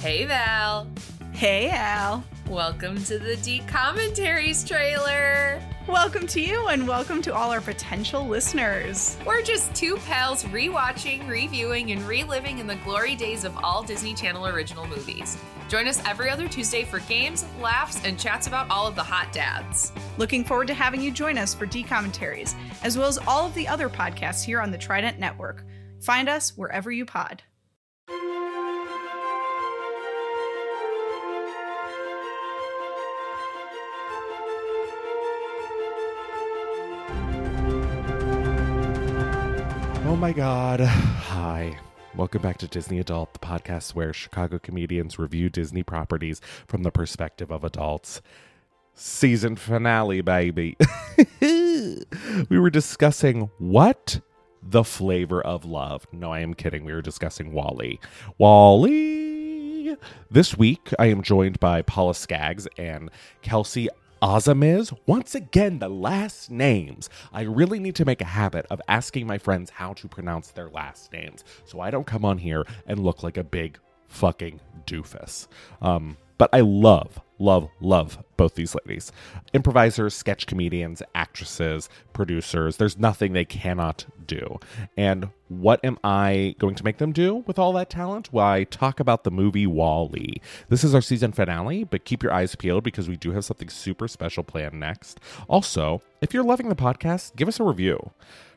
Hey Val. Hey, Al. Welcome to the D Commentaries trailer. Welcome to you and welcome to all our potential listeners. We're just two pals rewatching, reviewing, and reliving in the glory days of all Disney Channel original movies. Join us every other Tuesday for games, laughs, and chats about all of the hot dads. Looking forward to having you join us for D commentaries, as well as all of the other podcasts here on the Trident Network. Find us wherever you pod. My um, god. Hi. Welcome back to Disney Adult, the podcast where Chicago comedians review Disney properties from the perspective of adults. Season finale, baby. we were discussing what? The flavor of love. No, I am kidding. We were discussing Wall-E. Wall-E. This week, I am joined by Paula Skaggs and Kelsey Ozamiz. Once again, the last names. I really need to make a habit of asking my friends how to pronounce their last names so I don't come on here and look like a big fucking doofus. Um, but I love, love, love both these ladies. Improvisers, sketch comedians, actresses, producers. There's nothing they cannot do. And what am I going to make them do with all that talent? Why, talk about the movie Wall-E. This is our season finale, but keep your eyes peeled because we do have something super special planned next. Also, if you're loving the podcast, give us a review.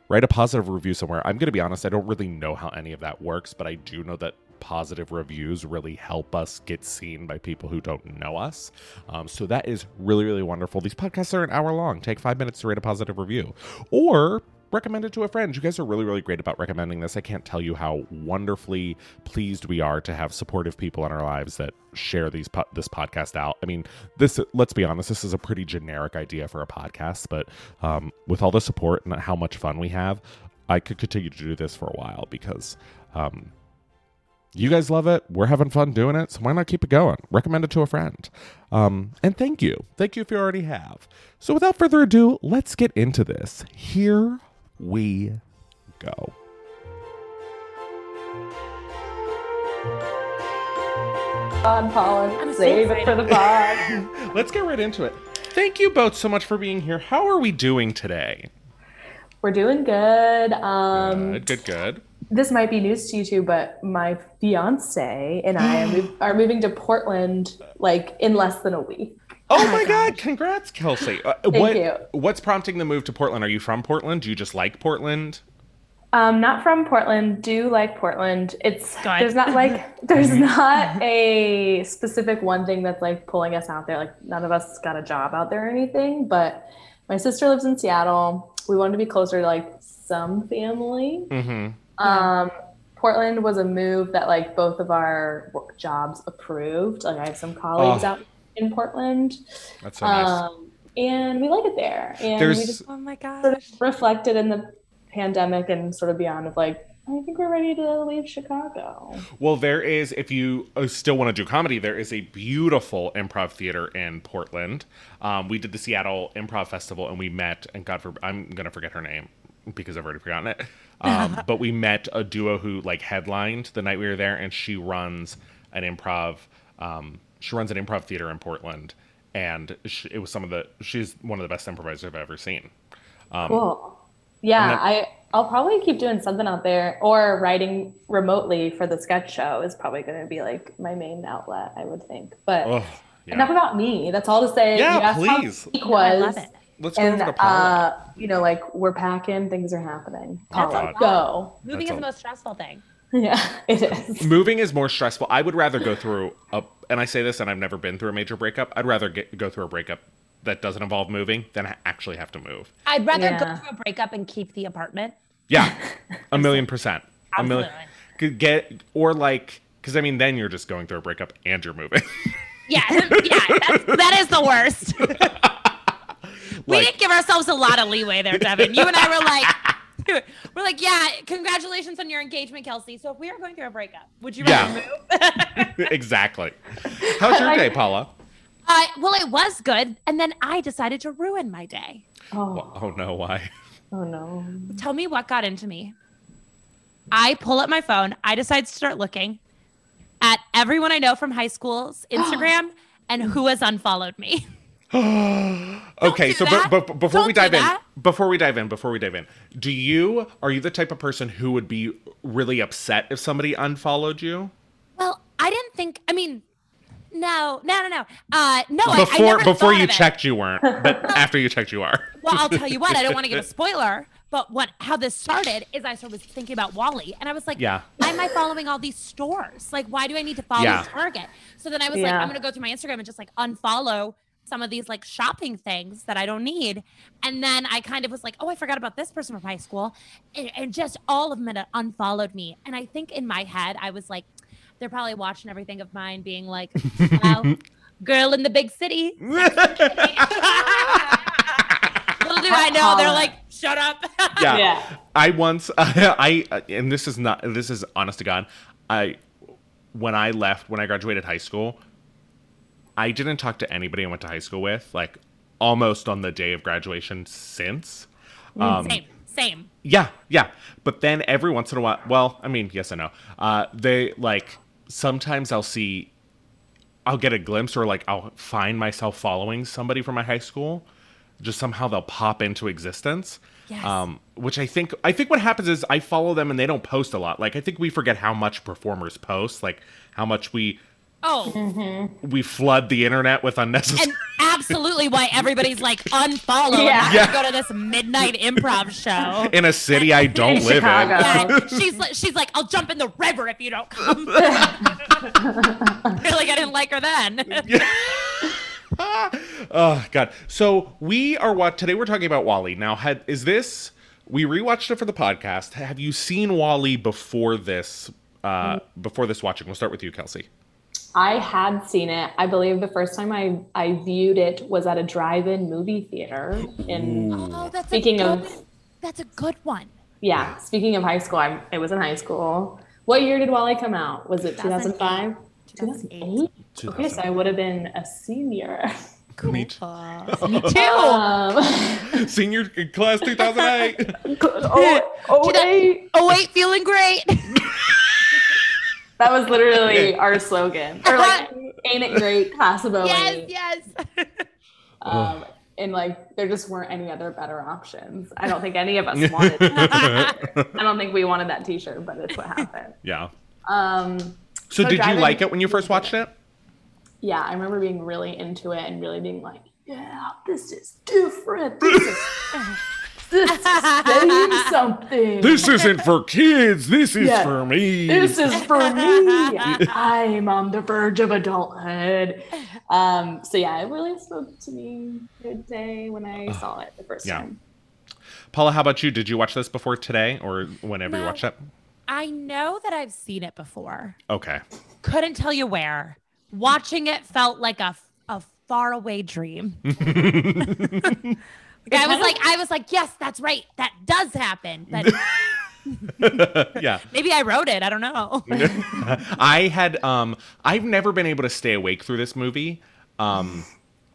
Write a positive review somewhere. I'm going to be honest, I don't really know how any of that works, but I do know that positive reviews really help us get seen by people who don't know us. Um, so that is really, really wonderful. These podcasts are an hour long. Take five minutes to rate a positive review. Or recommend it to a friend. You guys are really, really great about recommending this. I can't tell you how wonderfully pleased we are to have supportive people in our lives that share these po- this podcast out. I mean, this let's be honest, this is a pretty generic idea for a podcast, but um, with all the support and how much fun we have, I could continue to do this for a while because. Um, you guys love it. We're having fun doing it. So why not keep it going? Recommend it to a friend. Um, and thank you. Thank you if you already have. So without further ado, let's get into this. Here we go. on, Pollen. I'm so Save it for the pod. Let's get right into it. Thank you both so much for being here. How are we doing today? We're doing good. Um, good, good, good. This might be news to you two, but my fiance and I are, move- are moving to Portland like in less than a week. Oh, my God. Congrats, Kelsey. Uh, what, you. What's prompting the move to Portland? Are you from Portland? Do you just like Portland? Um, not from Portland. Do like Portland. It's Good. there's not like there's not a specific one thing that's like pulling us out there. Like none of us got a job out there or anything. But my sister lives in Seattle. We wanted to be closer to like some family. Mm-hmm. Um, Portland was a move that like both of our work jobs approved. Like I have some colleagues Oh. out in Portland, That's so nice. um, and we like it there. And we just Oh my sort of reflected in the pandemic and sort of beyond of like, I think we're ready to leave Chicago. Well, there is, if you uh, still want to do comedy, there is a beautiful improv theater in Portland. Um, we did the Seattle Improv Festival and we met, and God forbid, I'm going to forget her name because I've already forgotten it. Um, but we met a duo who like headlined the night we were there, and she runs an improv. Um, she runs an improv theater in Portland, and she, it was some of the. She's one of the best improvisers I've ever seen. Um, Cool. Yeah, then- I I'll probably keep doing something out there or writing remotely for the sketch show is probably going to be like my main outlet, I would think. But Oh, yeah. enough about me. That's all to say. Yeah, you how please. the I love it. Let's go And over to Paula. uh, you know, like we're packing, things are happening. That's Paula, go. Moving That's is a- the most stressful thing. Yeah, it is. moving is more stressful. I would rather go through a, and I say this, and I've never been through a major breakup. I'd rather get, go through a breakup that doesn't involve moving than actually have to move. I'd rather Yeah. go through a breakup and keep the apartment. Yeah, a million percent. A million. Could get or like because I mean then you're just going through a breakup and you're moving. Yeah, yeah, that's, that is the worst. We Like- didn't give ourselves a lot of leeway there, Devin. You and I were like, we're like, yeah, congratulations on your engagement, Kelsey. So if we are going through a breakup, would you rather Yeah. move? exactly. How's your day, Paula? uh, well, it was good, and then I decided to ruin my day. Oh, Oh no, why? oh no. Tell me what got into me. I pull up my phone. I decide to start looking, at everyone I know from high school's Instagram and who has unfollowed me. okay, do so but, but before Don't we dive in, before we dive in, before we dive in, do you are you the type of person who would be really upset if somebody unfollowed you? Well, I didn't think. I mean, no, no, no, no. Uh, no, I- I, Before never before you of it. checked, you weren't, but after you checked, you are. Well, I'll tell you what. I don't want to give a spoiler, but what how this started is I started thinking about Wall-E, and I was like, Yeah. why am I following all these stores? Like, why do I need to follow Yeah. Target? So then I was like, I'm gonna go through my Instagram and just like unfollow some of these like shopping things that I don't need. And then I kind of was like, oh, I forgot about this person from high school, and, and just all of them had unfollowed me. And I think in my head, I was like, they're probably watching everything of mine, being like, wow. Girl in the big city. Little do I know, they're like, shut up. yeah. Yeah. I once I uh, and this is not this is honest to God. I when I left when I graduated high school, I didn't talk to anybody I went to high school with like almost on the day of graduation since. Um, same, same. Yeah, yeah. But then every once in a while, well, I mean, yes and no. Uh, they like sometimes I'll see, I'll get a glimpse or like I'll find myself following somebody from my high school. Just somehow they'll pop into existence. Yes. Um, which I think I think what happens is I follow them and they don't post a lot. Like I think we forget how much performers post, like how much we Oh, we flood the internet with unnecessary. and absolutely why everybody's like unfollow. Yeah. I'm not gonna go to this midnight improv show. in a city I don't In live Chicago. Yeah, she's like, she's like, I'll jump in the river if you don't come. Feel like I didn't like her then. Oh God! So we are what today? We're talking about Wall-E. Now, had is this? We rewatched it for the podcast. Have you seen Wall-E before this? Uh, before this watching, we'll start with you, Kelsey. I had seen it. I believe the first time I, I viewed it was at a drive-in movie theater. In Oh, that's Speaking a of- that's a good one. yeah, speaking of high school, I'm, it was in high school. What year did Wall-E come out? Was it 2005? 2008? Okay, so I would have been a senior. Me too. Me too. Um, Senior class 2008. oh, oh, wait. oh wait, feeling great. That was literally our slogan. Or like, ain't it great, class of 08. yes, yes. Um, and like, there just weren't any other better options. I don't think any of us wanted. I don't think we wanted that T-shirt, but it's what happened. yeah. Um, So, So did you like it when you first watched it? yeah, I remember being really into it and really being like, yeah, this is different. This is saying something. This isn't for kids. This is Yeah. for me. this is for me. I'm on the verge of adulthood. Um, so yeah, it really spoke to me good day when I saw it the first Yeah. time. Paula, how about you? Did you watch this before today, or whenever you No. watched it? I know that I've seen it before. Okay. Couldn't tell you where. Watching it felt like a a faraway dream. Like, I was like, I was like, yes, that's right, that does happen. But yeah. maybe I wrote it. I don't know. I had um I've never been able to stay awake through this movie. Um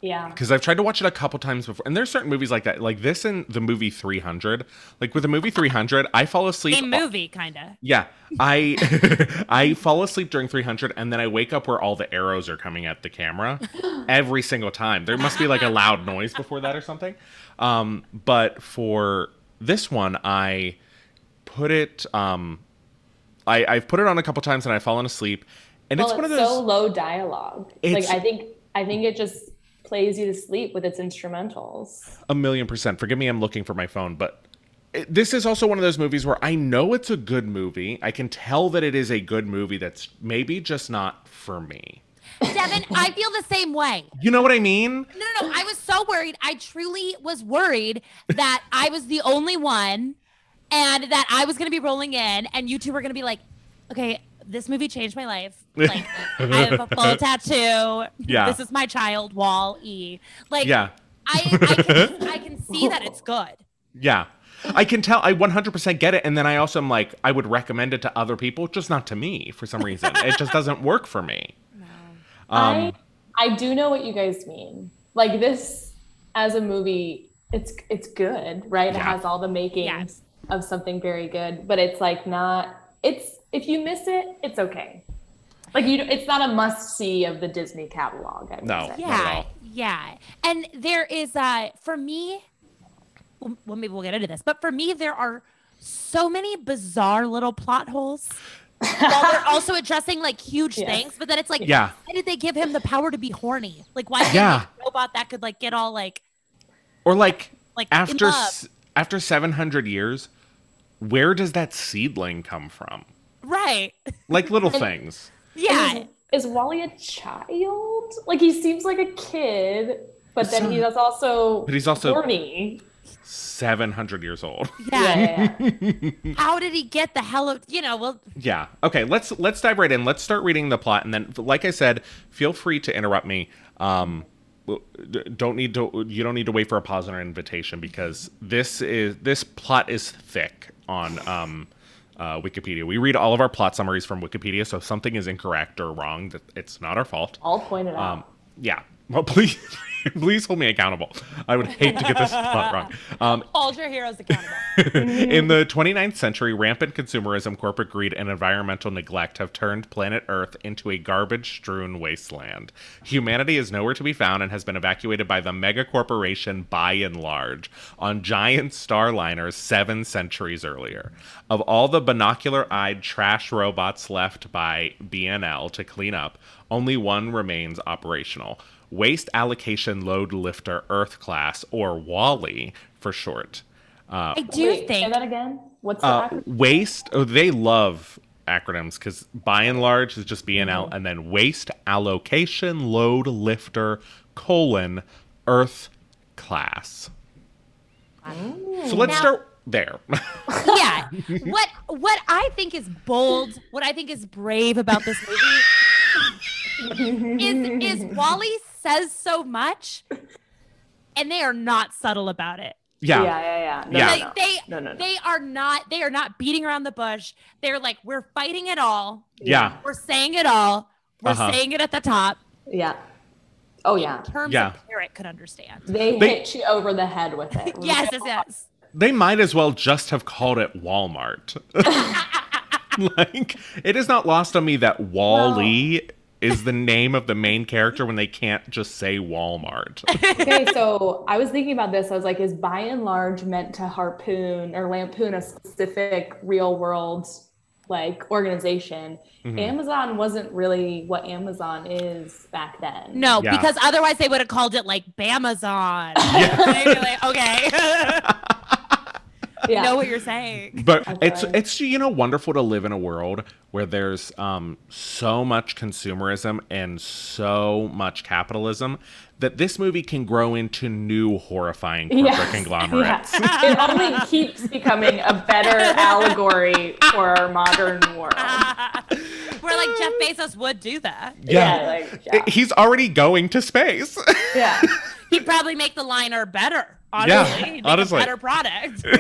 Yeah. because I've tried to watch it a couple times before, and there's certain movies like that, like this and the movie 300. Like with the movie 300, I fall asleep. Same movie, kind of. Yeah, I I fall asleep during 300, and then I wake up where all the arrows are coming at the camera every single time. There must be like a loud noise before that or something. Um, but for this one, I put it. Um, I I've put it on a couple times, and I've fallen asleep. And Well, it's it's, one of those. so low dialogue. Like I think I think it just plays you to sleep with its instrumentals. A million percent. Forgive me, I'm looking for my phone, but it, this is also one of those movies where I know it's a good movie. I can tell that it is a good movie that's maybe just not for me. Devin, I feel the same way. You know what I mean? No, no, no. I was so worried. I truly was worried that I was the only one and that I was going to be rolling in and you two were going to be like, okay, this movie changed my life. Like, I have a full tattoo. Yeah. This is my child, Wall E. Like, Yeah. I, I, can, I can see that it's good. Yeah. I can tell I 100% get it and then I also am like I would recommend it to other people just not to me for some reason. it just doesn't work for me. Um I I do know what you guys mean. Like this as a movie, it's it's good, right? It has all the makings Yes. of something very good, but it's like not it's if you miss it, it's okay. Like you, know it's not a must see of the Disney catalog. I would No. say. Yeah, yeah. And there is uh for me well well, maybe we'll get into this, but for me there are so many bizarre little plot holes. while they're also addressing like huge Yes. things, but then it's like, Yeah. why did they give him the power to be horny? Like, why Yeah. yeah. a robot that could like get all like Or like, Like, after s- after 700 years, where does that seedling come from? right? Like little things. Yeah, Is, is Wall-E a child? Like he seems like a kid, but then he is also But he's also- horny. 700 years old. yeah. Yeah, yeah, yeah. How did he get the hell? Of, you know, well, Yeah. Okay. Let's let's dive right in. Let's start reading the plot, and then, like I said, feel free to interrupt me. Um, don't need to. You don't need to wait for a pause or an invitation because this is this plot is thick on um, uh, Wikipedia. We read all of our plot summaries from Wikipedia, so if something is incorrect or wrong, that it's not our fault. I'll point it out. Um, yeah. Well, please, please hold me accountable. I would hate to get this plot wrong. Um, hold your heroes accountable. in the 29th century, rampant consumerism, corporate greed, and environmental neglect have turned planet Earth into a garbage strewn wasteland. Humanity is nowhere to be found and has been evacuated by the mega corporation by and large on giant starliners seven centuries earlier. Of all the binocular eyed trash robots left by BNL to clean up, only one remains operational. Waste Allocation Load Lifter Earth Class, or WALL-E for short. Uh, I do Wait, say think that again. What's the uh, acronym? waste oh they love acronyms because by and large it's just bnl Mm-hmm. and then waste allocation load lifter colon earth class so let's Now- start there yeah. What what I think is bold, what I think is brave about this movie is is Wall-E says so much and they are not subtle about it. yeah yeah, yeah, yeah. No, Yeah. Like no. they No, no, no. they are not they are not beating around the bush. They're like we're fighting it all. yeah We're saying it all. We're Uh-huh. saying it at the top. Yeah. Oh yeah. In terms Yeah. of parrot could understand. They, They- hit you over the head with it. Yes, yes, yes. they might as well just have called it walmart like it is not lost on me that Wall-E is the name of the main character when they can't just say walmart okay, so I was thinking about this. I was like, is by and large meant to harpoon or lampoon a specific real world like organization? Mm-hmm. Amazon wasn't really what Amazon is back then. No, Yeah. because otherwise they would have called it like Bamazon. They'd be like, okay. Yeah. know what you're saying. but That's it's it's you know wonderful to live in a world where there's um so much consumerism and so much capitalism that this movie can grow into new horrifying corporate Yes. conglomerates. Yeah. It only keeps becoming a better allegory for our modern world. Where like Jeff Bezos would do that. Yeah. like, yeah. He's already going to space. yeah. He'd probably make the liner better. Yeah, Honestly, He'd make honestly. a better product.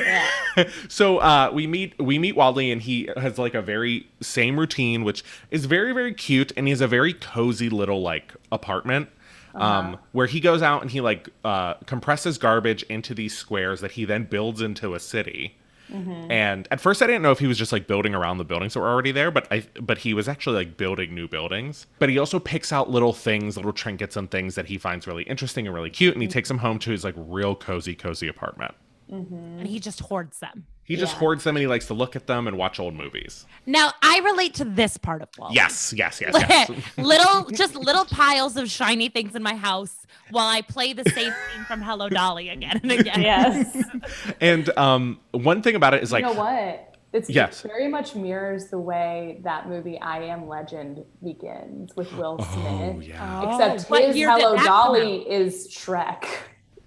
Yeah. so uh, we meet we meet Wall-E and he has like a very same routine, which is very very cute, and he has a very cozy little like apartment. Um, where he goes out and he like uh, compresses garbage into these squares that he then builds into a city. Mm-hmm. And at first, I didn't know if he was just like building around the buildings that were already there, but I but he was actually like building new buildings. But he also picks out little things, little trinkets and things that he finds really interesting and really cute, and he mm-hmm. takes them home to his like real cozy, cozy apartment. Mm-hmm. and he just hoards them. He just Yeah. hoards them and he likes to look at them and watch old movies. Now I relate to this part of Wall. Yes, yes, yes, yes. little just little piles of shiny things in my house while I play the same scene from Hello Dolly again and again. Yes. and um, one thing about it is like, you know what? It's Yes. it very much mirrors the way that movie I Am Legend begins with Will Smith. oh yeah, Except what his Hello Dolly is Shrek.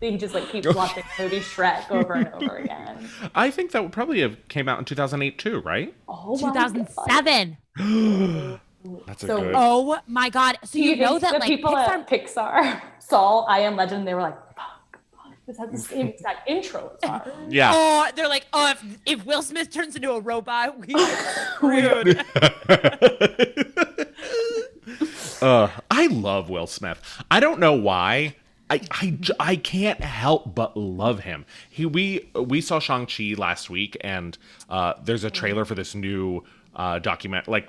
He just like keeps watching the movie Shrek over and over again. I think that would probably have came out in 2008 too, right? Oh 2007. That's a So- good. Oh my god. So Do you, know that the like people Pixar at Pixar saw I Am Legend, they were like, fuck, fuck, this has the same exact intro as ours. Yeah. Oh, they're like, oh, if, if Will Smith turns into a robot, we screwed. uh, I love Will Smith. I don't know why. I, I, I can't help but love him. He we we saw Shang Chi last week, and uh, there's a trailer for this new uh, document. Like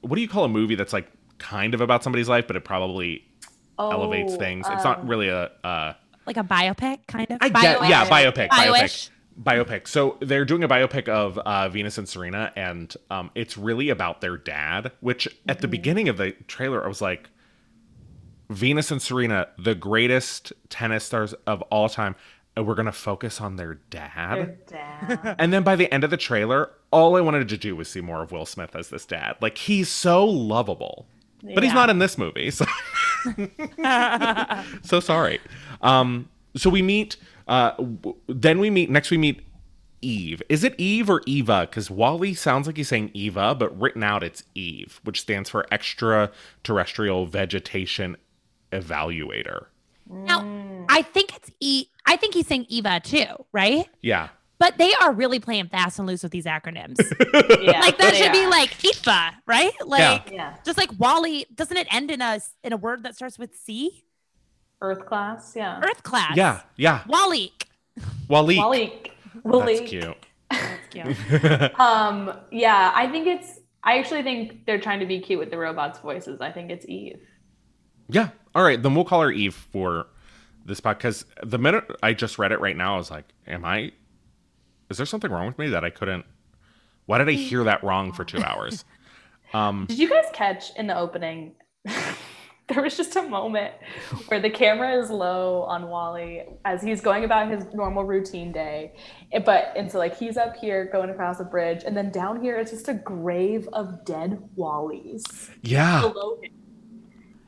what do you call a movie that's like kind of about somebody's life, but it probably elevates Oh, things. It's um, not really a. Uh, Like a biopic, kind of. I get, yeah, biopic, Bio-ish. biopic, biopic. So they're doing a biopic of uh, Venus and Serena, and um, it's really about their dad. Which at the beginning of the trailer, I was like, Venus and Serena, the greatest tennis stars of all time, and we're gonna focus on their dad. Their dad. And then by the end of the trailer, all I wanted to do was see more of Will Smith as this dad. Like he's so lovable. But he's not in this movie. So, so sorry. Um so we meet uh then we meet next we meet Eve. Is it Eve or Eva? Because Wall-E sounds like he's saying Eva, but written out it's Eve, which stands for extraterrestrial vegetation evaluator. Now, I think it's E. I think he's saying Eva too, right? Yeah. But they are really playing fast and loose with these acronyms. Yeah, like that they should be like Eva, right? Like Yeah. just like Wall-E. Doesn't it end in a in a word that starts with C? Earth class. Yeah. Earth class. Yeah. Yeah. Wall-E. Wall-E. Wall-E. Wall-E. That's Wall-E. cute. That's cute. Um. Yeah. I think it's. I actually think they're trying to be cute with the robots' voices. I think it's Eve. Yeah. All right. Then we'll call her Eve for this podcast. Because the minute I just read it right now, I was like, "Am I? Is there something wrong with me that I couldn't? Why did I hear that wrong for two hours?" Um, did you guys catch in the opening? there was just a moment where the camera is low on Wall-E as he's going about his normal routine day. But and so like he's up here going across a bridge, and then down here it's just a grave of dead Wallies Yeah. below him.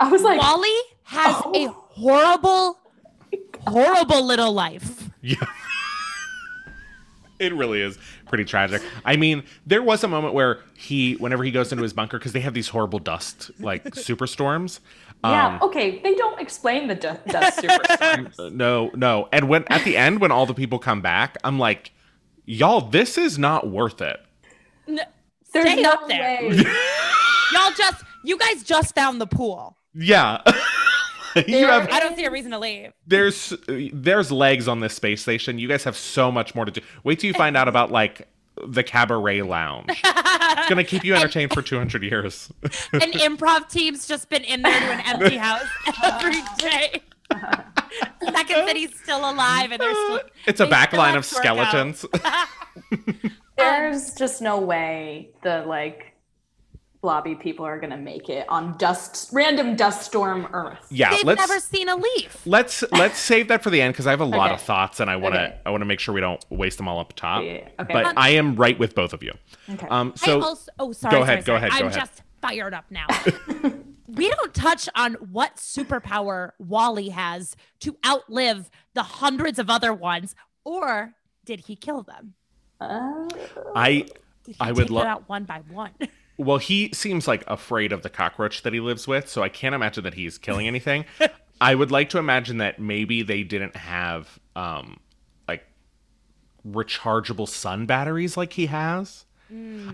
I was like, Wall-E has Oh. a horrible, horrible little life. Yeah. It really is pretty tragic. I mean, there was a moment where he, whenever he goes into his bunker, because they have these horrible dust, like superstorms. yeah, Um, okay, they don't explain the du- dust superstorms. no, no. And when at the end, when all the people come back, I'm like, y'all, this is not worth it. There's Stay no up there. way. Y'all just, you guys just found the pool. Yeah. you have I don't see a reason to leave. there's there's legs on this space station. You guys have so much more to do. Wait till you find out about like the cabaret lounge. It's gonna keep you entertained for 200 years. An improv team's just been in there to an empty house every day. Second City's still alive and they're still. It's a they back line of to work out. skeletons. There's just no way the like blobby people are gonna make it on dust random dust storm Earth. yeah, They've let's never seen a leaf. let's let's save that for the end because I have a lot Okay. of thoughts and I want to Okay. I want to make sure we don't waste them all up top. Yeah, okay. But I am right with both of you. Okay. Um, so I also, oh, sorry. Go ahead, sorry, go sorry. ahead, go I'm ahead. just fired up now. we don't touch on what superpower Wall-E has to outlive the hundreds of other ones, or did he kill them? Uh, I Did he I would take lo- them out one by one? Well, he seems like afraid of the cockroach that he lives with, so I can't imagine that he's killing anything. I would like to imagine that maybe they didn't have um like rechargeable sun batteries like he has.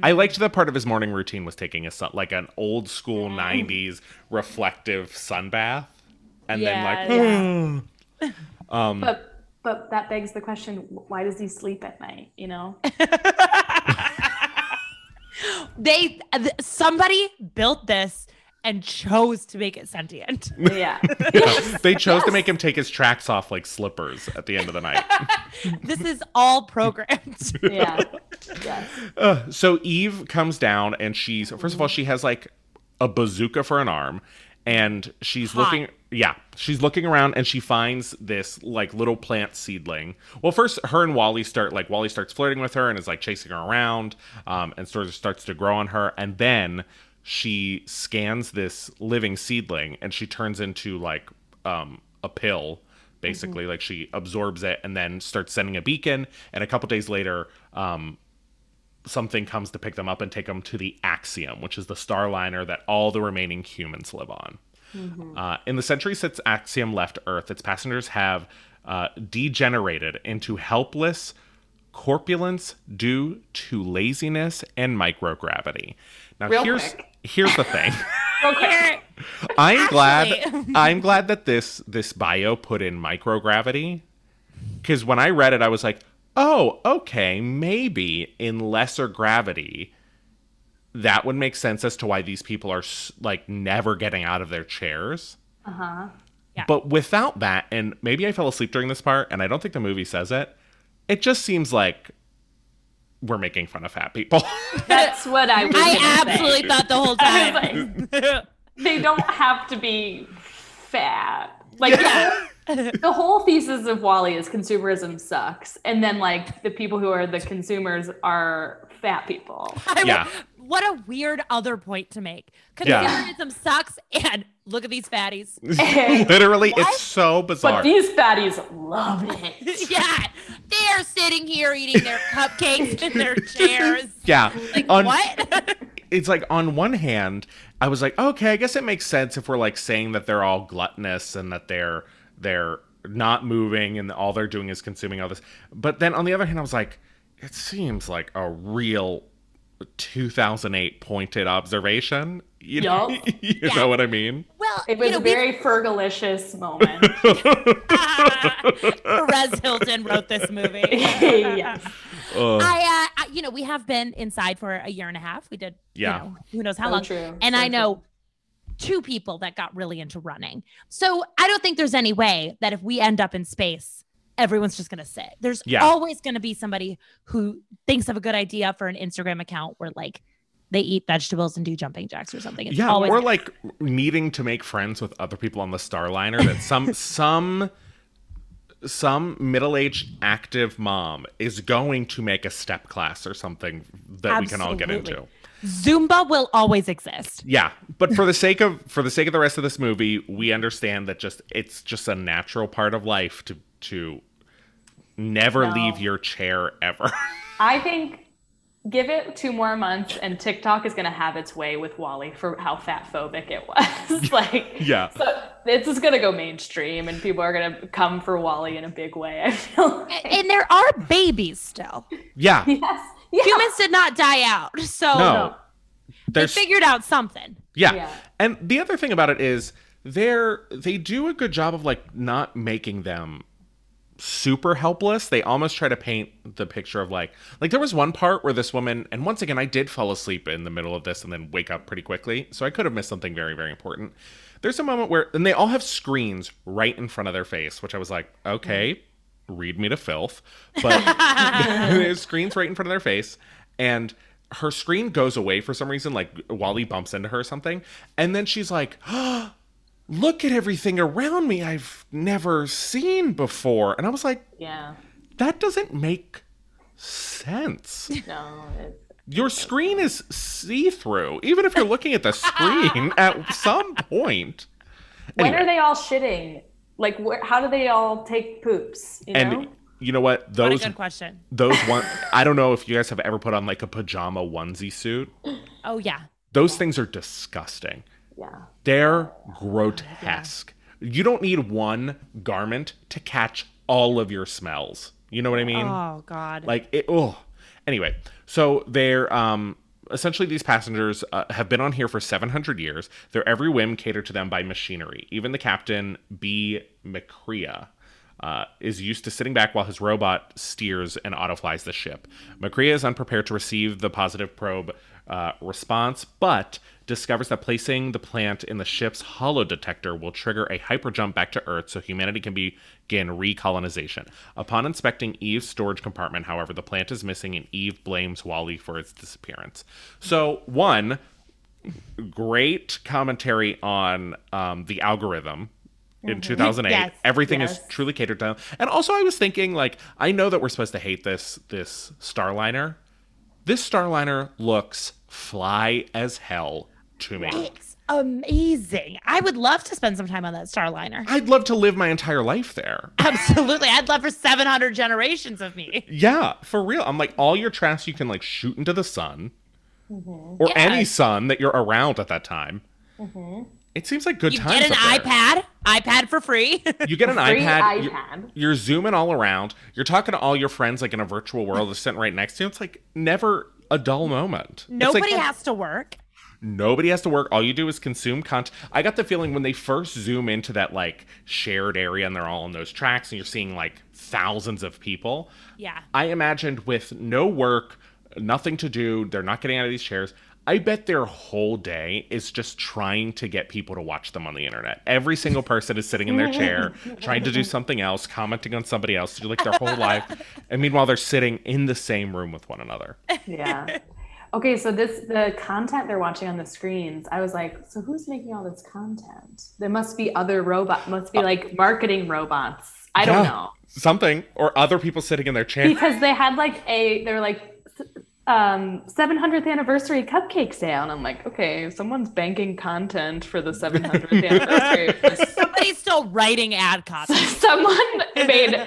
I liked that part of his morning routine was taking a sun like an old school 90s reflective sun bath and Yeah, then like um but but that begs the question: Why does he sleep at night? You know? they th- somebody built this and chose to make it sentient. Yeah. they chose to make him take his tracks off like slippers at the end of the night. this is all programmed. yeah. Yes. Uh, so Eve comes down and she's first of all she has like a bazooka for an arm and she's Hot. looking yeah she's looking around and she finds this like little plant seedling. Well first her and Wall-E start like Wall-E starts flirting with her and is like chasing her around um, and sort of starts to grow on her. And then she scans this living seedling and she turns into like um, a pill basically. Like she absorbs it and then starts sending a beacon. And a couple days later um, something comes to pick them up and take them to the Axiom, which is the starliner that all the remaining humans live on. Uh, in the century since Axiom left Earth, its passengers have uh, degenerated into helpless corpulence due to laziness and microgravity. Now, Real here's quick. here's the thing. Here- I'm glad I'm glad that this this bio put in microgravity because when I read it, I was like, oh, okay, maybe in lesser gravity, that would make sense as to why these people are like never getting out of their chairs. Uh huh. Yeah. But without that, and maybe I fell asleep during this part, and I don't think the movie says it. It just seems like we're making fun of fat people. That's what I was. I gonna say. absolutely thought the whole time. was They don't have to be fat. Like yeah. the whole thesis of Wall-E is consumerism sucks, and then like the people who are the consumers are fat people. I will- Yeah. What a weird other point to make. Yeah. Consumerism sucks, and look at these fatties. Literally, it's so bizarre. But these fatties love it. yeah, they're sitting here eating their cupcakes in their chairs. yeah. Like On- what? it's like on one hand, I was like, okay, I guess it makes sense if we're like saying that they're all gluttonous and that they're they're not moving and all they're doing is consuming all this. But then on the other hand, I was like, it seems like a real 2008 pointed observation. You, know, you Yeah. know what I mean? well, It was you know, a we- very Fergalicious moment. Perez Hilton wrote this movie. yes. Ugh. I, uh, I, you know, we have been inside for a year and a half. We did, Yeah. you know, who knows how So long. true. And So I know two people that got really into running. So I don't think there's any way that if we end up in space, everyone's just going to sit. There's Yeah. always going to be somebody who thinks of a good idea for an Instagram account where like they eat vegetables and do jumping jacks or something. It's yeah, always or like needing to make friends with other people on the Starliner. That some some some middle-aged active mom is going to make a step class or something that we can all get into. Zumba will always exist. Yeah, but for the sake of for the sake of the rest of this movie, we understand that just it's just a natural part of life to to never No. leave your chair ever. I think give it two more months and TikTok is going to have its way with Wall-E for how fat phobic it was. like, Yeah. So it's just going to go mainstream and people are going to come for Wall-E in a big way. I feel like. And there are babies still. yeah. yes. Yeah. Humans did not die out. So No. they figured out something. Yeah. Yeah. And the other thing about it is they're they do a good job of like not making them super helpless. They almost try to paint the picture of like like there was one part where this woman and once again I did fall asleep in the middle of this and then wake up pretty quickly. So I could have missed something very very important. There's a moment where and they all have screens right in front of their face, which I was like, okay, mm. read me to filth. But there's screens right in front of their face and her screen goes away for some reason like Wall-E bumps into her or something and then she's like oh, look at everything around me i've never seen before and i was like Yeah. that doesn't make sense No. It, your screen is see-through even if you're looking at the screen at some point when Anyway. are they all shitting? Like, where, how do they all take poops? You know? and you know what What a those good question. those one i don't know if you guys have ever put on like a pajama onesie suit Oh yeah. those things are disgusting yeah. They're grotesque. You don't need one garment to catch all of your smells. You know what I mean? Oh God. Like it. Oh. Anyway, so they're um essentially these passengers uh, have been on here for 700 years. Their every whim catered to them by machinery. Even the captain, B. McCrea. Uh, is used to sitting back while his robot steers and autoflies the ship. McCrea is unprepared to receive the positive probe uh, response, but discovers that placing the plant in the ship's holo-detector will trigger a hyperjump back to Earth so humanity can begin recolonization. Upon inspecting Eve's storage compartment, however, the plant is missing and Eve blames Wall-E for its disappearance. So, one, great commentary on um, the algorithm in 2008 Yes. everything is truly catered to and also i was thinking like i know that we're supposed to hate this this starliner this starliner looks fly as hell to me it's amazing. I would love to spend some time on that Starliner. i'd love to live my entire life there Absolutely. I'd love for 700 generations of me. yeah for real i'm like all your trash you can like shoot into the sun mm-hmm. or Yeah. any sun that you're around at that time mm-hmm. it seems like good You times get an up there. iPad, iPad for free. You get an Free iPad. You're, you're zooming all around. You're talking to all your friends like in a virtual world that's sitting right next to you. It's like never a dull moment. Nobody like, has to work. Nobody has to work. All you do is consume content. I got the feeling when they first zoom into that like shared area and they're all on those tracks and you're seeing like thousands of people. Yeah. I imagined with no work, nothing to do, they're not getting out of these chairs. I bet their whole day is just trying to get people to watch them on the internet. Every single person is sitting in their chair, trying to do something else, commenting on somebody else, do like their whole life. And meanwhile, they're sitting in the same room with one another. Yeah. Okay, so this the content they're watching on the screens. I was like, so who's making all this content? There must be other robot, must be like marketing robots. I don't Yeah. know Something, or other people sitting in their chair. because they had like a they're like um 700th anniversary cupcake sale and i'm like okay someone's banking content for the 700th anniversary Somebody's still writing ad copy. someone made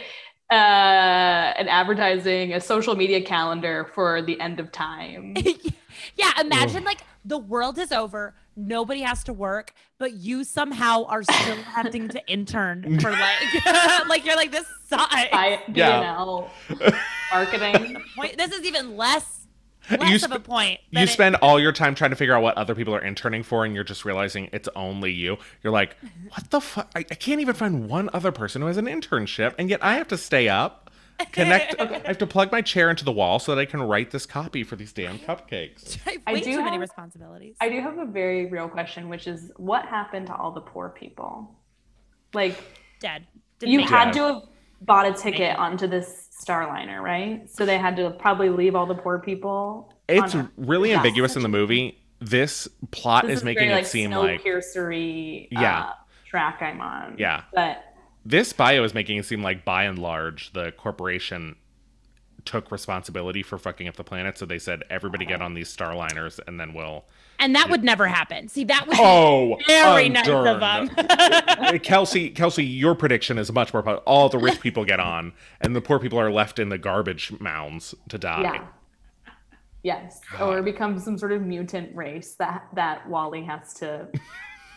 uh an advertising a social media calendar for the end of time yeah, imagine like the world is over, nobody has to work, but you somehow are still having to intern for like like you're like this sucks. I, Yeah. BNL marketing Wait, this is even less less You of a point. you it- spend all your time trying to figure out what other people are interning for, and you're just realizing it's only you. You're like, what the fuck? I, I can't even find one other person who has an internship, and yet I have to stay up, connect. I have to plug my chair into the wall so that I can write this copy for these damn cupcakes. I I do have, many responsibilities. i do have a very real question which is what happened to all the poor people like Dead. Didn't you had it. to have bought a ticket onto this starliner right so they had to probably leave all the poor people It's a- really ambiguous in the movie. This plot This is making very, it seem snow like piercery Yeah. uh, track i'm on Yeah. but this bio is making it seem like by and large the corporation took responsibility for fucking up the planet so they said everybody get on these starliners and then we'll and that would never happen. See, that was oh very nice of them. kelsey kelsey your prediction is much more po- all the rich people get on and the poor people are left in the garbage mounds to die. Yeah. Yes. Or become some sort of mutant race that that Wall-E has to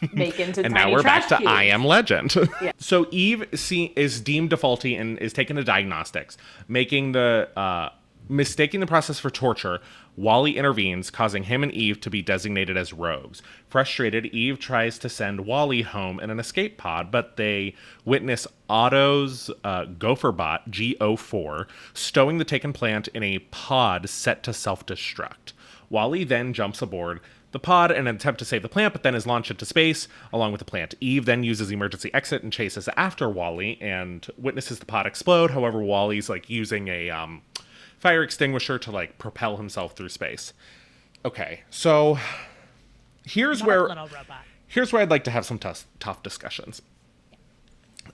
make into and now we're back to I am legend. So Eve see, is deemed defaulty and is taken to diagnostics, making the uh, mistaking the process for torture. Wall-E intervenes, causing him and Eve to be designated as rogues. Frustrated, Eve tries to send Wall-E home in an escape pod, but they witness AUTO's uh, Gopherbot GO4 stowing the taken plant in a pod set to self destruct. Wall-E then jumps aboard the pod in an attempt to save the plant, but then is launched into space along with the plant. Eve then uses the emergency exit and chases after Wall-E and witnesses the pod explode. However, Wall-E's like using a um, fire extinguisher to like propel himself through space. Okay, so here's Not where robot. here's where I'd like to have some tough tough discussions.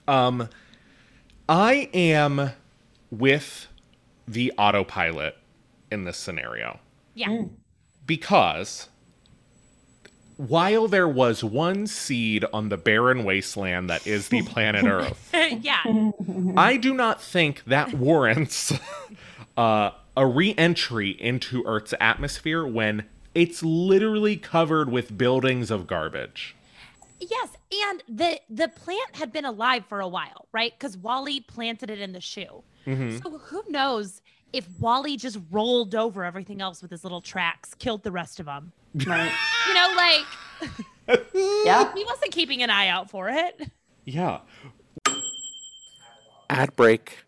Um, I am with the autopilot in this scenario Yeah. because while there was one seed on the barren wasteland that is the planet Earth, yeah. I do not think that warrants uh, a re entry into Earth's atmosphere when it's literally covered with buildings of garbage. Yes, and the the plant had been alive for a while, right? Because Wall-E planted it in the shoe. Mm-hmm. So who knows if Wall-E just rolled over everything else with his little tracks, killed the rest of them? right You know, like yeah he wasn't keeping an eye out for it. Yeah. Ad break.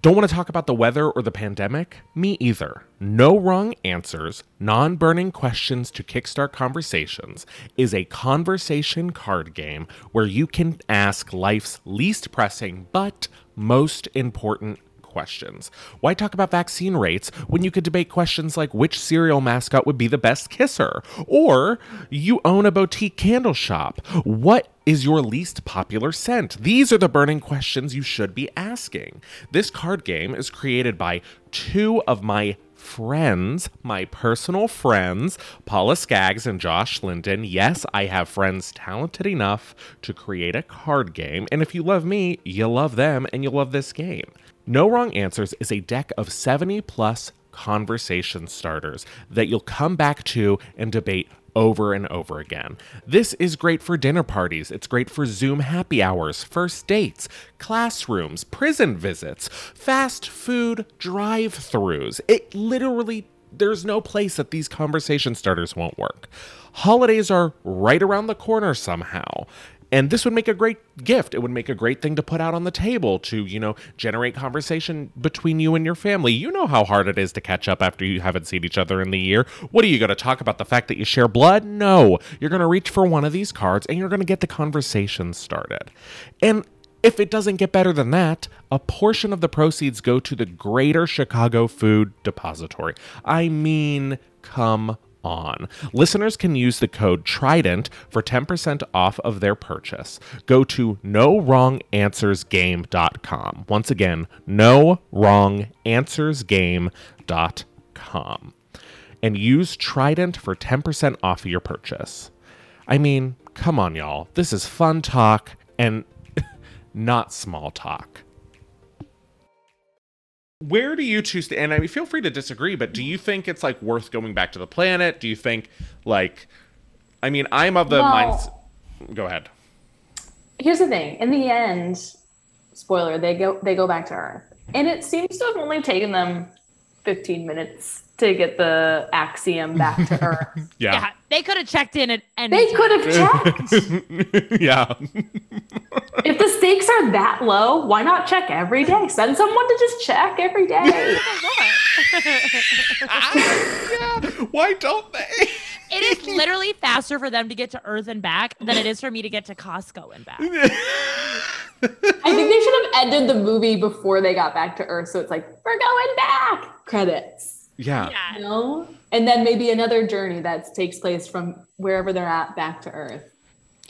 Don't want to talk about the weather or the pandemic? Me either. No Wrong Answers, Non Burning Questions to Kickstart Conversations is a conversation card game where you can ask life's least pressing but most important questions. Why talk about vaccine rates when you could debate questions like which cereal mascot would be the best kisser? Or you own a boutique candle shop. What is your least popular scent? These are the burning questions you should be asking. This card game is created by two of my friends, my personal friends, Paula Skaggs and Josh Linden. Yes, I have friends talented enough to create a card game, and if you love me, you love them and you love this game. No Wrong Answers is a deck of 70 plus conversation starters that you'll come back to and debate over and over again. This is great for dinner parties. It's great for Zoom happy hours, first dates, classrooms, prison visits, fast food drive throughs. It literally, there's no place that these conversation starters won't work. Holidays are right around the corner somehow. And this would make a great gift. It would make a great thing to put out on the table to, you know, generate conversation between you and your family. You know how hard it is to catch up after you haven't seen each other in the year. What are you going to talk about the fact that you share blood? No. You're going to reach for one of these cards and you're going to get the conversation started. And if it doesn't get better than that, a portion of the proceeds go to the Greater Chicago Food Depository. I mean, come on. Listeners can use the code TRIDENT for 10% off of their purchase. Go to nowronganswersgame.com. Once again, nowronganswersgame.com. And use Trident for 10% off of your purchase. I mean, come on, y'all. This is fun talk and not small talk. Where do you choose to? And I mean, feel free to disagree, but do you think it's like worth going back to the planet? Do you think like, I mean, I'm of the Well- mindset. Go ahead. Here's the thing. In the end, spoiler, they go they go back to Earth. And it seems to have only taken them 15 minutes to get the axiom back to Earth. Yeah, Yeah. they could have checked in at any they could have checked. yeah. if the stakes are that low, why not check every day? Send someone to just check every day. yeah. Why don't they? It is literally faster for them to get to Earth and back than it is for me to get to Costco and back. I think they should have ended the movie before they got back to Earth. So it's like, we're going back. Credits. Yeah. Yeah. You know? And then maybe another journey that takes place from wherever they're at back to Earth.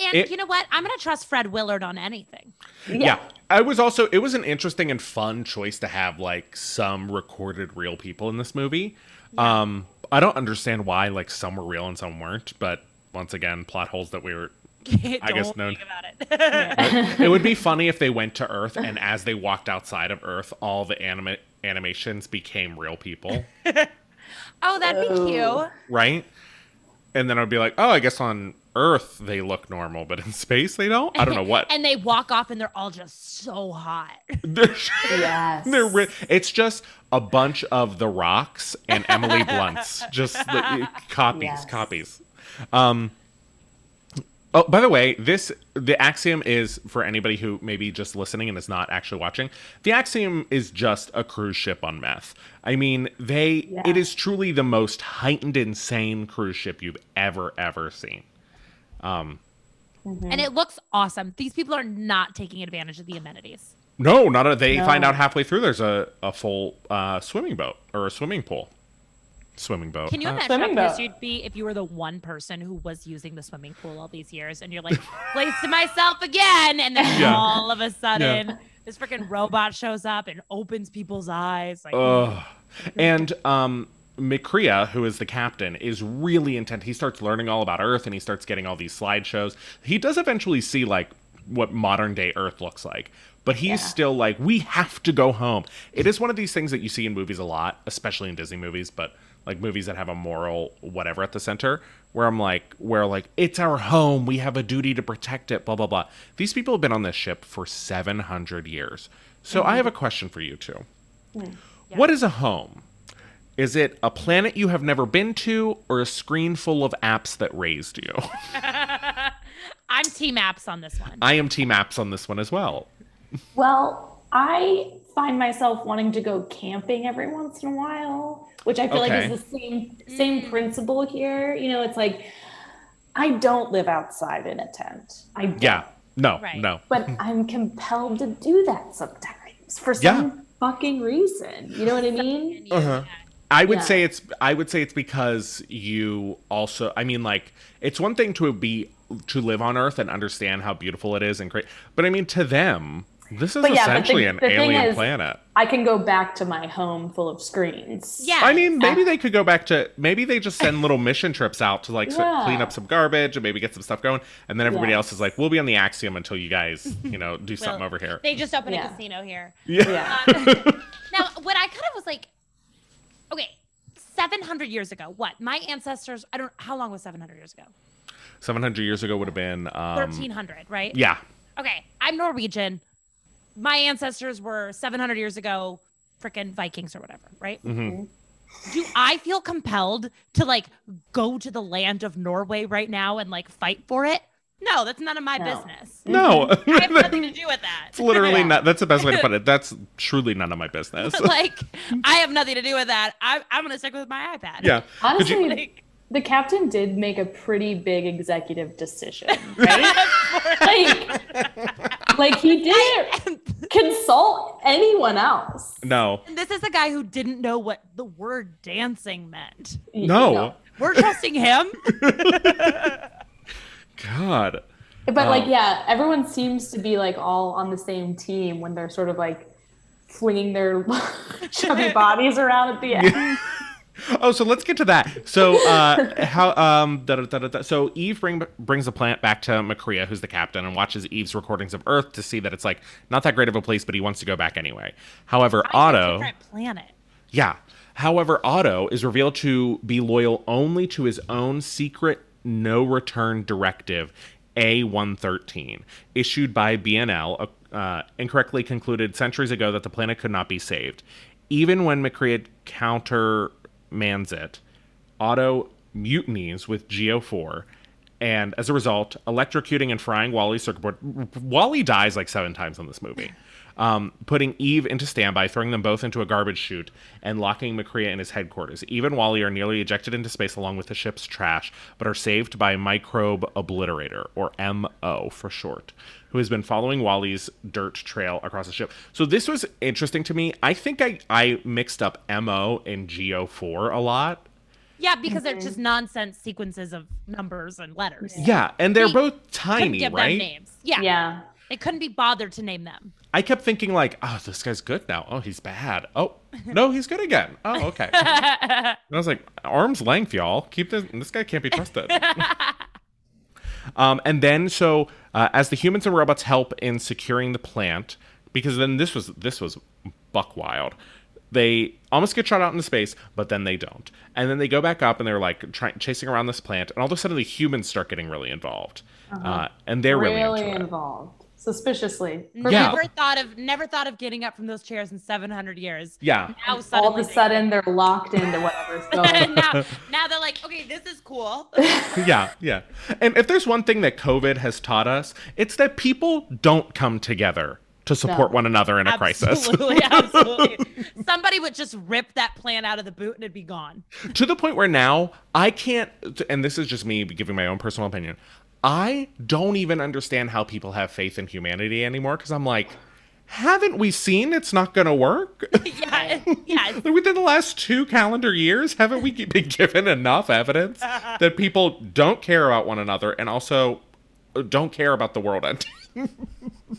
And It- you know what? I'm gonna trust Fred Willard on anything. yeah. I was also it was an interesting and fun choice to have like some recorded real people in this movie. Um I don't understand why like some were real and some weren't, but once again, plot holes that we were I guess known- about it. it would be funny if they went to Earth and as they walked outside of Earth, all the anima- animations became real people, oh, that'd be Oh. cute. right? And then I'd be like, oh, I guess on Earth they look normal, but in space they don't. I don't know what. And they walk off and they're all just so hot. They're- Yes. They're ri- it's just a bunch of the rocks and Emily Blunt's just the, copies, Yes. copies. Um, oh, by the way, this the axiom is for anybody who maybe just listening and is not actually watching. The axiom is just a cruise ship on meth. I mean, they Yeah. it is truly the most heightened, insane cruise ship you've ever ever seen. Um, And it looks awesome. These people are not taking advantage of the amenities. No, not a, they No. find out halfway through there's a, a full uh, swimming boat or a swimming pool. Swimming boat. Can you imagine how pissed you'd be if you were the one person who was using the swimming pool all these years and you're like, place to myself again. And then Yeah. all of a sudden, this freaking robot shows up and opens people's eyes. Like, Ugh. And um, McCrea, who is the captain, is really intent. He starts learning all about Earth and he starts getting all these slideshows. He does eventually see like what modern day Earth looks like, but he's still like, we have to go home. It is one of these things that you see in movies a lot, especially in Disney movies, but like movies that have a moral whatever at the center, where I'm like, where like it's our home, we have a duty to protect it, blah blah blah. These people have been on this ship for 700 years. So I have a question for you two. What is a home? Is it a planet you have never been to or a screen full of apps that raised you? I'm team apps on this one. I am team apps on this one as well. Well, I find myself wanting to go camping every once in a while, which I feel Okay. like is the same same principle here. You know, it's like I don't live outside in a tent. I don't, Yeah. No, Right. no. but I'm compelled to do that sometimes for Yeah. some fucking reason. You know what I mean? Uh-huh. I would Yeah. say it's I would say it's because you also I mean like it's one thing to be to live on Earth and understand how beautiful it is and great. But I mean to them, this is But yeah, but the- essentially an the alien is- planet. I can go back to my home full of screens. yeah. I mean, maybe they could go back to maybe they just send little mission trips out to like s- Yeah. clean up some garbage and maybe get some stuff going, and then everybody Yes. else is like, "We'll be on the Axiom until you guys, you know, do something Well, over here." They just opened Yeah. a casino here. Yeah, Yeah. Now, what I kind of was like, okay, 700 years ago, what? My ancestors, I don't, how long was 700 years ago? seven hundred years ago would have been um, 1300, right? Yeah, Okay, I'm Norwegian. My ancestors were 700 years ago, freaking Vikings or whatever, right? Mm-hmm. Do I feel compelled to like go to the land of Norway right now and like fight for it? No, that's none of my No. business. No, I have nothing to do with that. it's literally Yeah. not. That's the best way to put it. That's truly none of my business. like, I have nothing to do with that. I, I'm going to stick with my iPad. yeah. Could you- Honestly, Like, the captain did make a pretty big executive decision, right? like, like he didn't consult anyone else. no. and this is a guy who didn't know what the word dancing meant. Y- No. We're trusting him. God. But like, Um, yeah, everyone seems to be like all on the same team when they're sort of like flinging their chubby bodies around at the end. Oh, so let's get to that. So, uh, how um, da, da, da, so Eve bring, brings the plant back to McCrea, who's the captain, and watches Eve's recordings of Earth to see that it's like not that great of a place, but he wants to go back anyway. However, a AUTO, different planet. yeah. However, AUTO is revealed to be loyal only to his own secret no return directive, A113, issued by BNL, uh, incorrectly concluded centuries ago that the planet could not be saved. Even when McCrea countermands it, AUTO mutinies with GO-4, and as a result, electrocuting and frying Wall-E's circuit board. Wall-E dies like seven times in this movie. Um, putting Eve into standby, throwing them both into a garbage chute, and locking McCrea in his headquarters. Eve and Wall-E are nearly ejected into space along with the ship's trash, but are saved by Microbe Obliterator, or MO for short, who has been following Wall-E's dirt trail across the ship. So this was interesting to me. I think I, I mixed up MO and GO4 a lot. Yeah, because they're mm-hmm. just nonsense sequences of numbers and letters. Yeah, and they're We both tiny, give them right? names. Yeah. Yeah. They couldn't be bothered to name them. I kept thinking like, oh, this guy's good now. Oh, he's bad. Oh, no, he's good again. Oh, okay. and I was like, arm's length, y'all. Keep this. This guy can't be trusted. um, and then so uh, as the humans and robots help in securing the plant, because then this was this was buck wild. They almost get shot out into space, but then they don't. And then they go back up and they're like try- chasing around this plant, and all of a sudden the humans start getting really involved, uh and they're really, really into it. Involved. Suspiciously. Yeah. Never thought of never thought of getting up from those chairs in 700 years. Yeah. Now All of a sudden, they're locked into whatever's going and now, now they're like, okay, this is cool. yeah, yeah. And if there's one thing that COVID has taught us, it's that people don't come together to support No. one another in a crisis. Absolutely, absolutely. Somebody would just rip that plan out of the boot and it'd be gone. to the point where now I can't, and this is just me giving my own personal opinion, I don't even understand how people have faith in humanity anymore because I'm like, haven't we seen it's not going to work? Yeah, yeah. Within the last two calendar years, haven't we been given enough evidence that people don't care about one another and also don't care about the world ending?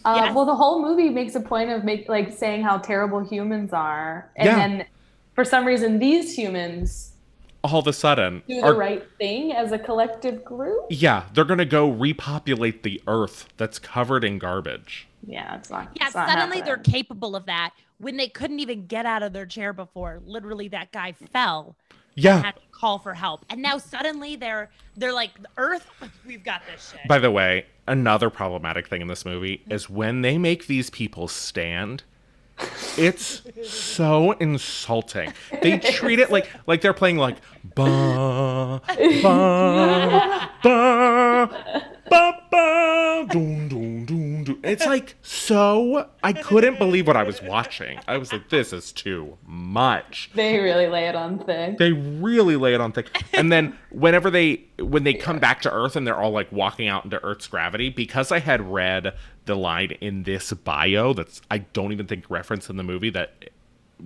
Uh, Yes. Well, the whole movie makes a point of make like saying how terrible humans are, and Yeah. then for some reason these humans All of a sudden, do are- the right thing as a collective group. Yeah, they're gonna go repopulate the earth that's covered in garbage. Yeah, it's not. Yeah, it's not suddenly they're capable of that when they couldn't even get out of their chair before. Literally, that guy fell, Yeah. had to call for help, and now suddenly they're they're like, Earth, we've got this shit. By the way, another problematic thing in this movie is when they make these people stand. It's so insulting. They treat it like like they're playing like ba ba ba ba ba. It's like so I couldn't believe what I was watching. I was like, this is too much. They really lay it on thick. They really lay it on thick. And then whenever they when they come back to Earth and they're all like walking out into Earth's gravity, because I had read the line in this bio that's I don't even think referenced in the movie that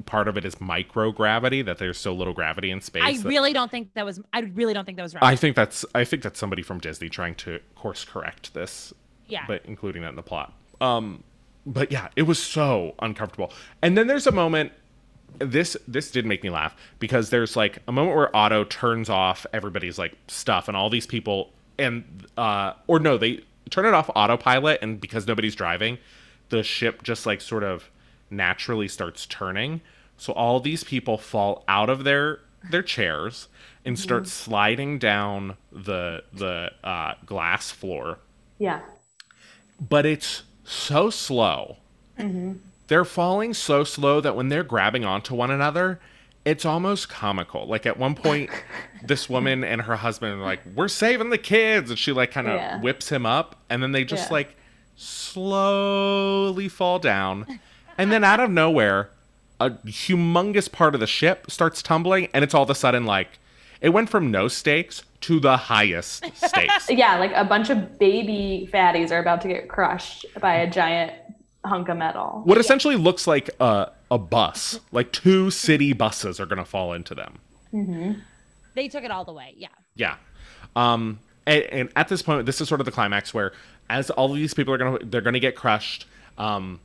part of it is microgravity, that there's so little gravity in space. I that- really don't think that was. I really don't think that was right. I think that's I think that's somebody from Disney trying to course correct this yeah. but including that in the plot. Um, but yeah, it was so uncomfortable. And then there's a moment. This this did make me laugh because there's like a moment where AUTO turns off everybody's like stuff and all these people and uh or no they turn it off autopilot and because nobody's driving, the ship just like sort of naturally starts turning. So all these people fall out of their their chairs and start sliding down the the uh, glass floor Yeah. but it's so slow. They're falling so slow that when they're grabbing onto one another, it's almost comical. Like at one point, this woman and her husband are like, "We're saving the kids," and she like kind of Yeah. whips him up, and then they just Yeah. like slowly fall down, and then out of nowhere, a humongous part of the ship starts tumbling, and it's all of a sudden like it went from no stakes to the highest stakes. Yeah, like a bunch of baby fatties are about to get crushed by a giant hunk of metal. what essentially looks like a a bus, like two city buses, are gonna fall into them. They took it all the way. Yeah. Yeah. Um, and, and at this point, this is sort of the climax where, as all of these people are gonna, they're gonna get crushed. Um,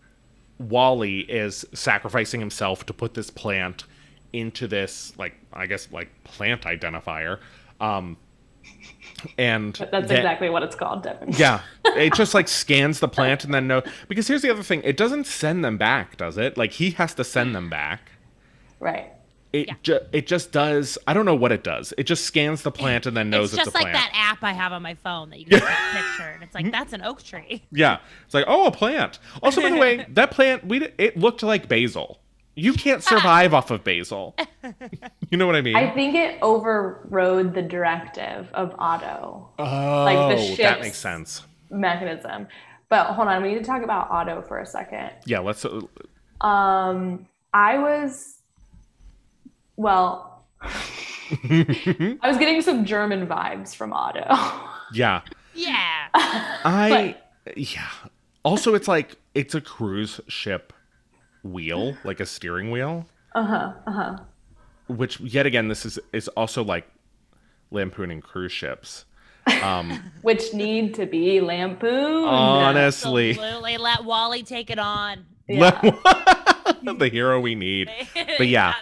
Wall-E is sacrificing himself to put this plant into this, like I guess, like plant identifier. Um, and That's then- exactly what it's called, Devin. yeah, it just like scans the plant and then no. Because here's the other thing: it doesn't send them back, does it? Like he has to send them back. Right. It ju- it just does. I don't know what it does. It just scans the plant and then knows it's it's, just a like plant. that app I have on my phone that you can take a picture, and it's like that's an oak tree. Yeah, it's like oh, a plant. Also, by the way, that plant we it looked like basil. You can't survive off of basil. you know what I mean? I think it overrode the directive of AUTO oh, like the that makes sense. mechanism. But hold on, we need to talk about AUTO for a second. Yeah, let's. Uh, Um, I was, well, I was getting some German vibes from AUTO. yeah, Yeah. I. Yeah. Also, it's like it's a cruise ship wheel, like a steering wheel. Uh huh. Uh huh. Which, yet again, this is is also like lampooning cruise ships. Um, Which need to be lampooned. honestly, Absolutely. Let Wall-E take it on. Yeah. the hero we need. But yeah.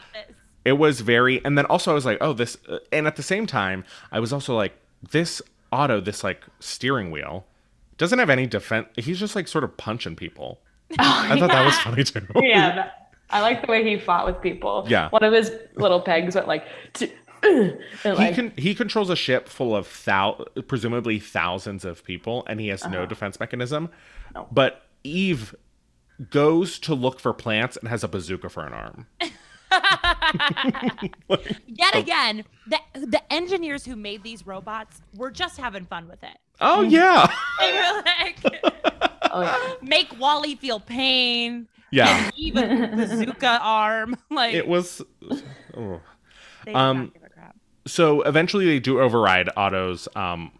It was very and then also i was like oh this uh, and at the same time i was also like this AUTO this like steering wheel doesn't have any defense he's just like sort of punching people i thought that was funny too yeah. that- I like the way he fought with people. Yeah. One of his little pegs went like, t- and he like can he controls a ship full of thou presumably thousands of people and he has no defense mechanism No. but eve goes to look for plants and has a bazooka for an arm Yet again, the the engineers who made these robots were just having fun with it. oh yeah They were like, oh yeah. make Wall-E feel pain. yeah Even bazooka arm. Like it was oh. they did um, not give a crap. so eventually they do override AUTO's um,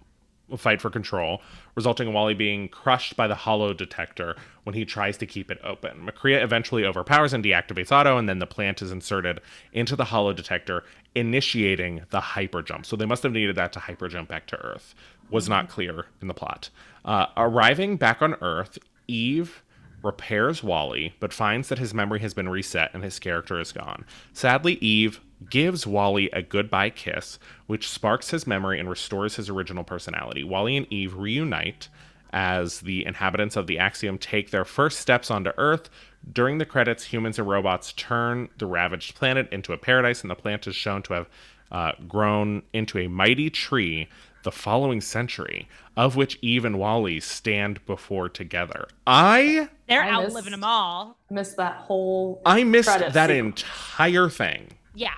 fight for control, resulting in Wall-E being crushed by the holo-detector when he tries to keep it open. McCrea eventually overpowers and deactivates AUTO, and then the plant is inserted into the holo-detector, initiating the hyper jump. So they must have needed that to hyper jump back to Earth. Was not clear in the plot. Uh, arriving back on Earth, Eve repairs Wall-E, but finds that his memory has been reset and his character is gone. Sadly, Eve gives Wall-E a goodbye kiss, which sparks his memory and restores his original personality. Wall-E and Eve reunite as the inhabitants of the Axiom take their first steps onto Earth. During the credits, humans and robots turn the ravaged planet into a paradise, and the plant is shown to have uh, grown into a mighty tree the following century, of which Eve and Wall-E stand before together. I They're I outliving missed- them all. Missed that whole. I missed that sequence. entire thing. Yeah.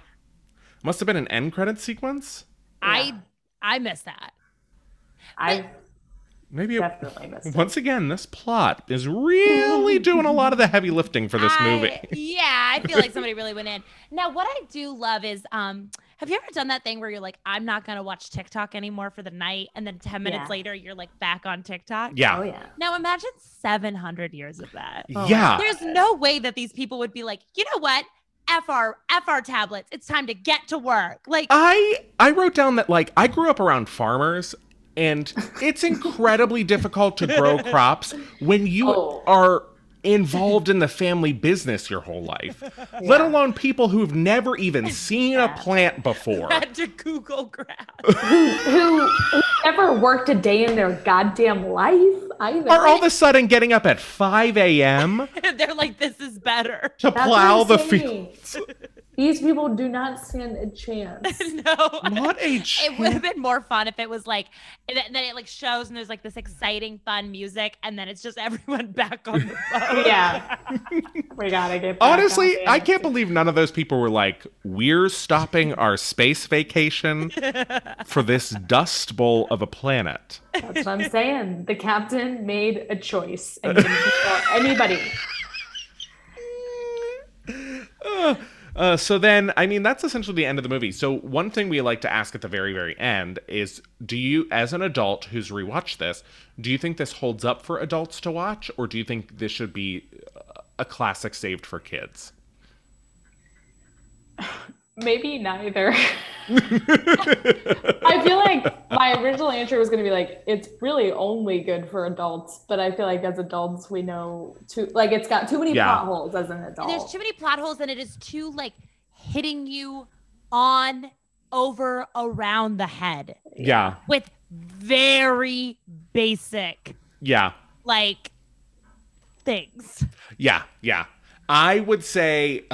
Must have been an end credit sequence. I I missed that. I Maybe it, definitely missed it. once again, this plot is really doing a lot of the heavy lifting for this I- movie. yeah, I feel like somebody really went in. Now, what I do love is, um, have you ever done that thing where you're like, I'm not gonna watch TikTok anymore for the night, and then ten minutes Yeah. later you're like back on TikTok? Yeah. Oh yeah. Now imagine 700 years of that. Oh, yeah. There's no way that these people would be like, you know what? F our F our tablets. It's time to get to work. Like, I I wrote down that like I grew up around farmers and it's incredibly difficult to grow crops when you Oh. are involved in the family business your whole life. Let alone people who've never even seen a plant before. had to Google grab. Who, who never worked a day in their goddamn life either? Are all of a sudden getting up at 5 a.m. They're like, this is better. to That's plow the saying. fields. These people do not stand a chance. no. Not a chance. It would have been more fun if it was like, and then then it like shows and there's like this exciting, fun music, and then it's just everyone back on the boat. yeah. we gotta get back Honestly, on I can't believe none of those people were like, "We're stopping our space vacation for this dust bowl of a planet." That's what I'm saying. The captain made a choice and didn't anybody. Uh, Uh, so then, I mean, that's essentially the end of the movie. So one thing we like to ask at the very, very end is, do you, as an adult who's rewatched this, do you think this holds up for adults to watch, or do you think this should be a classic saved for kids? Maybe neither. I feel like my original answer was going to be like, it's really only good for adults, but I feel like as adults, we know too, like, it's got too many Yeah. plot holes as an adult. There's too many plot holes, and it is too like hitting you on, over, around the head Yeah, with very basic yeah, like things. yeah, yeah. I would say,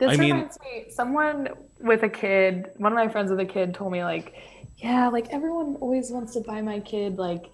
This I mean- reminds me, someone with a kid, one of my friends with a kid told me, like, yeah, like everyone always wants to buy my kid, like,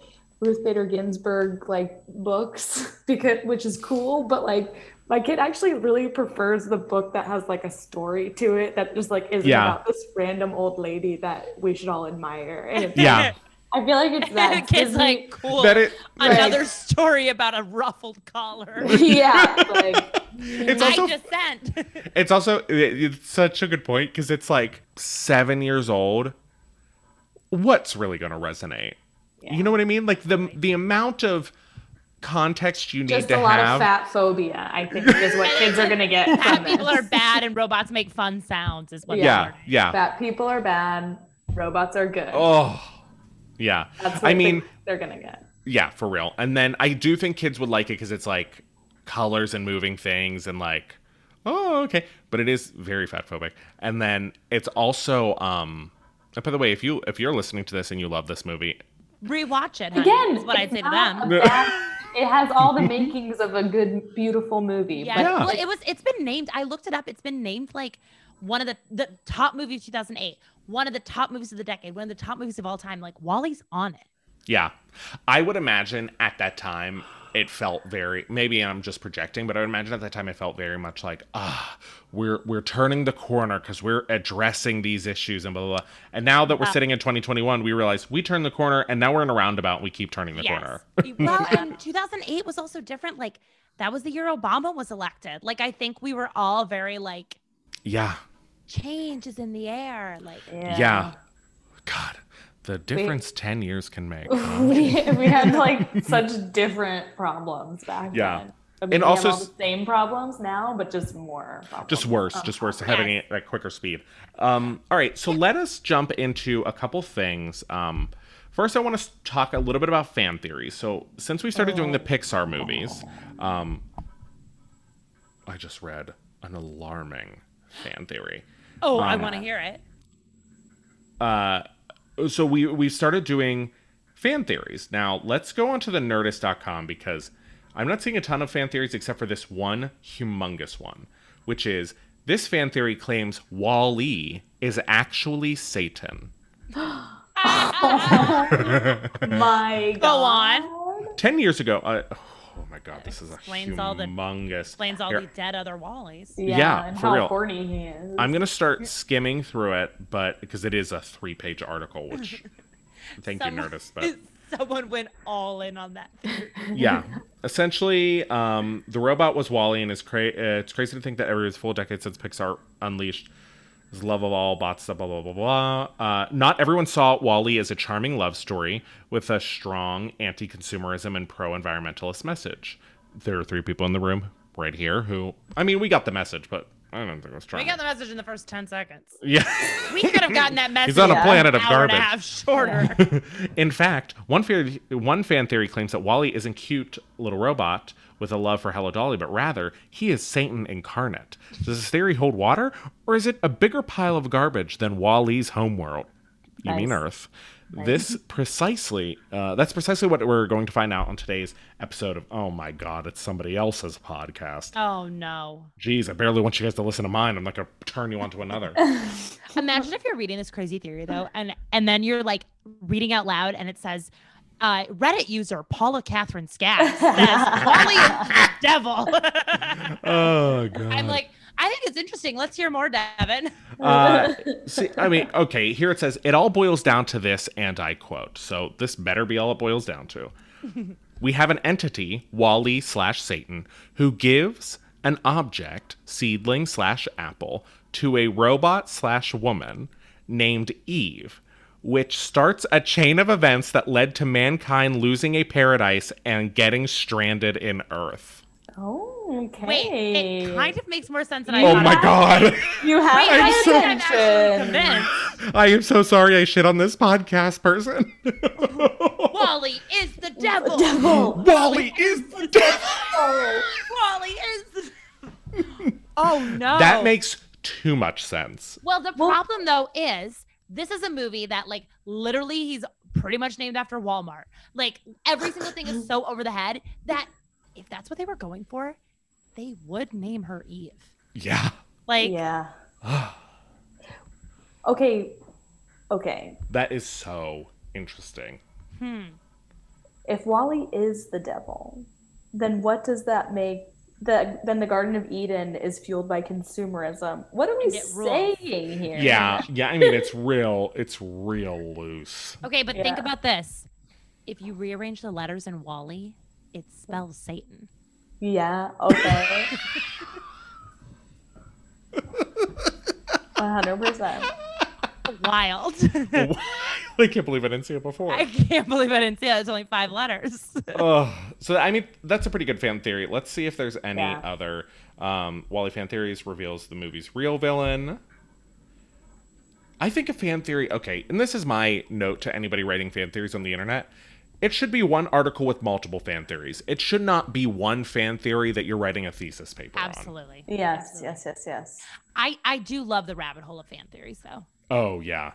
Ruth Bader Ginsburg, like, books, because, which is cool, but, like, my kid actually really prefers the book that has, like, a story to it that just, like, isn't Yeah. about this random old lady that we should all admire. And yeah, I feel like it's that. the kid's Disney- like, cool. that it. Another story about a ruffled collar. yeah, like, It's I also dissent. It's also it's such a good point because it's like seven years old. What's really going to resonate? You know what I mean? Like the the amount of context you need to have. just a lot have. of fat phobia, I think, is what kids are going to get Fat people are bad and robots make fun sounds is what yeah, they're yeah. Fat people are bad. Robots are good. Oh, yeah. That's what I mean, they're gonna get. yeah, for real. And then I do think kids would like it because it's like colors and moving things and like, oh, okay. But it is very fat phobic. And then it's also, um, and by the way, if you if you're listening to this and you love this movie, rewatch it. Honey, Again, is what I'd say to them. bad- it has all the makings of a good, beautiful movie. Yeah. but Yeah. Well, it was. It's been named. I looked it up. It's been named like one of the the top movies of 2008, one of the top movies of the decade, one of the top movies of all time. Like Wall-E's on it. Yeah. I would imagine at that time it felt very maybe I'm just projecting, but I would imagine at that time it felt very much like, ah, we're we're turning the corner because we're addressing these issues and blah blah blah. And now that we're Yeah. sitting in 2021, we realize we turned the corner and now we're in a roundabout and we keep turning the corner. well, and 2008 was also different. Like that was the year Obama was elected. Like I think we were all very like Yeah. change is in the air. Like Yeah. God, the difference 10 years can make. huh? we, we had like such different problems back Yeah. then. I mean, And we also have all the same problems now, but just more. Problems. just worse, just worse, having it at quicker speed. Um, all right, so let us jump into a couple things. Um, first, I want to talk a little bit about fan theories. So, since we started doing the Pixar movies, um, I just read an alarming fan theory. oh, I Um, want to hear it. Uh, so we we started doing fan theories. Now let's go onto the Nerdist.com because I'm not seeing a ton of fan theories except for this one humongous one, which is this fan theory claims Wall-E is actually Satan. oh, My God. Go on. Ten years ago, uh, oh my god, this is a Explains all the- humongous. Explains all Here, the dead other Wallies. Yeah, Yeah, and for how real. horny he is. I'm gonna start skimming through it, but because it is a three-page article, which thank you, Someone- Nerdist, but Someone went all in on that. theory. yeah essentially um, the robot was Wall-E and it's, cra- uh, it's crazy to think that every full decade since pixar unleashed his love of all bots blah blah blah blah uh, not everyone saw Wall-E as a charming love story with a strong anti-consumerism and pro-environmentalist message there are three people in the room right here who i mean we got the message but i don't think it was strong. We got the message in the first 10 seconds. yeah We could have gotten that message he's on a planet of hour and garbage a half shorter. In fact, one theory, one fan theory claims that Wall-E isn't cute little robot with a love for Hello Dolly, but rather he is Satan incarnate. Does this theory hold water, or is it a bigger pile of garbage than Wall-E's homeworld? You mean Nice. Earth? this precisely, uh, that's precisely what we're going to find out on today's episode of, oh my God, it's somebody else's podcast. Oh no. Jeez, I barely want you guys to listen to mine. I'm not going to turn you on to another. Imagine if you're reading this crazy theory though, and and then you're like reading out loud, and it says, uh, Reddit user Paula Catherine Skaggs says Wall-E is the devil. oh, God. I'm like, I think it's interesting. Let's hear more, Devin. Uh, see, I mean, okay, here it says it all boils down to this, and I quote. So this better be all it boils down to. we have an entity, Wall-E slash Satan, who gives an object, seedling slash apple, to a robot slash woman named Eve, which starts a chain of events that led to mankind losing a paradise and getting stranded in Earth. Oh, okay. Wait, it kind of makes more sense than I Oh thought. my it god. You have Wait, I'm so- I'm actually attention. convinced. I am so sorry I shit on this podcast person. Wall-E is the devil. Devil. Wall-E is the devil. Wall-E is the. oh no. That makes too much sense. Well, the Well- problem though is this is a movie that like literally he's pretty much named after Walmart. Like every single thing is so over the head that if that's what they were going for, they would name her Eve. Yeah. Like Yeah. Okay. Okay. That is so interesting. hmm. If Wall-E is the devil, then what does that make? That then the Garden of Eden is fueled by consumerism. What are we And rules. saying here? Yeah. Yeah. I mean, it's real. It's real loose. Okay, but think about this. If you rearrange the letters in Wall-E, it spells Satan. Yeah. Okay. One hundred percent. Wild. I can't believe I didn't see it before. I can't believe I didn't see it. It's only five letters. oh, so I mean, that's a pretty good fan theory. Let's see if there's any Yeah. other. Um, Wall-E fan theories reveals the movie's real villain. I think a fan theory. Okay, and this is my note to anybody writing fan theories on the internet. It should be one article with multiple fan theories. It should not be one fan theory that you're writing a thesis paper on. Absolutely. Yes. Yes. Yes. Yes. I, I do love the rabbit hole of fan theories though. Oh yeah.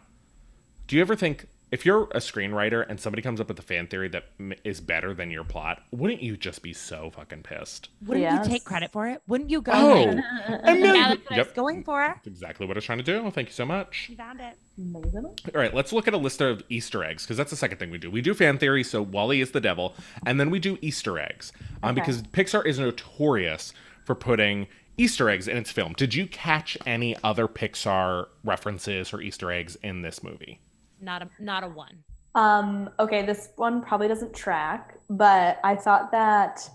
Do you ever think if you're a screenwriter and somebody comes up with a fan theory that m- is better than your plot, wouldn't you just be so fucking pissed? Wouldn't Yes. you take credit for it? Wouldn't you go Oh, like, a million- yeah, that's what I was Yep. going for? That's exactly what I was trying to do. Thank you so much. You found it. Amazing. All right, let's look at a list of Easter eggs because that's the second thing we do. We do fan theory, so Wall-E is the devil, and then we do Easter eggs um, Okay. because Pixar is notorious for putting Easter eggs in its film. Did you catch any other Pixar references or Easter eggs in this movie? Not a not a one. Um, okay, this one probably doesn't track, but I thought that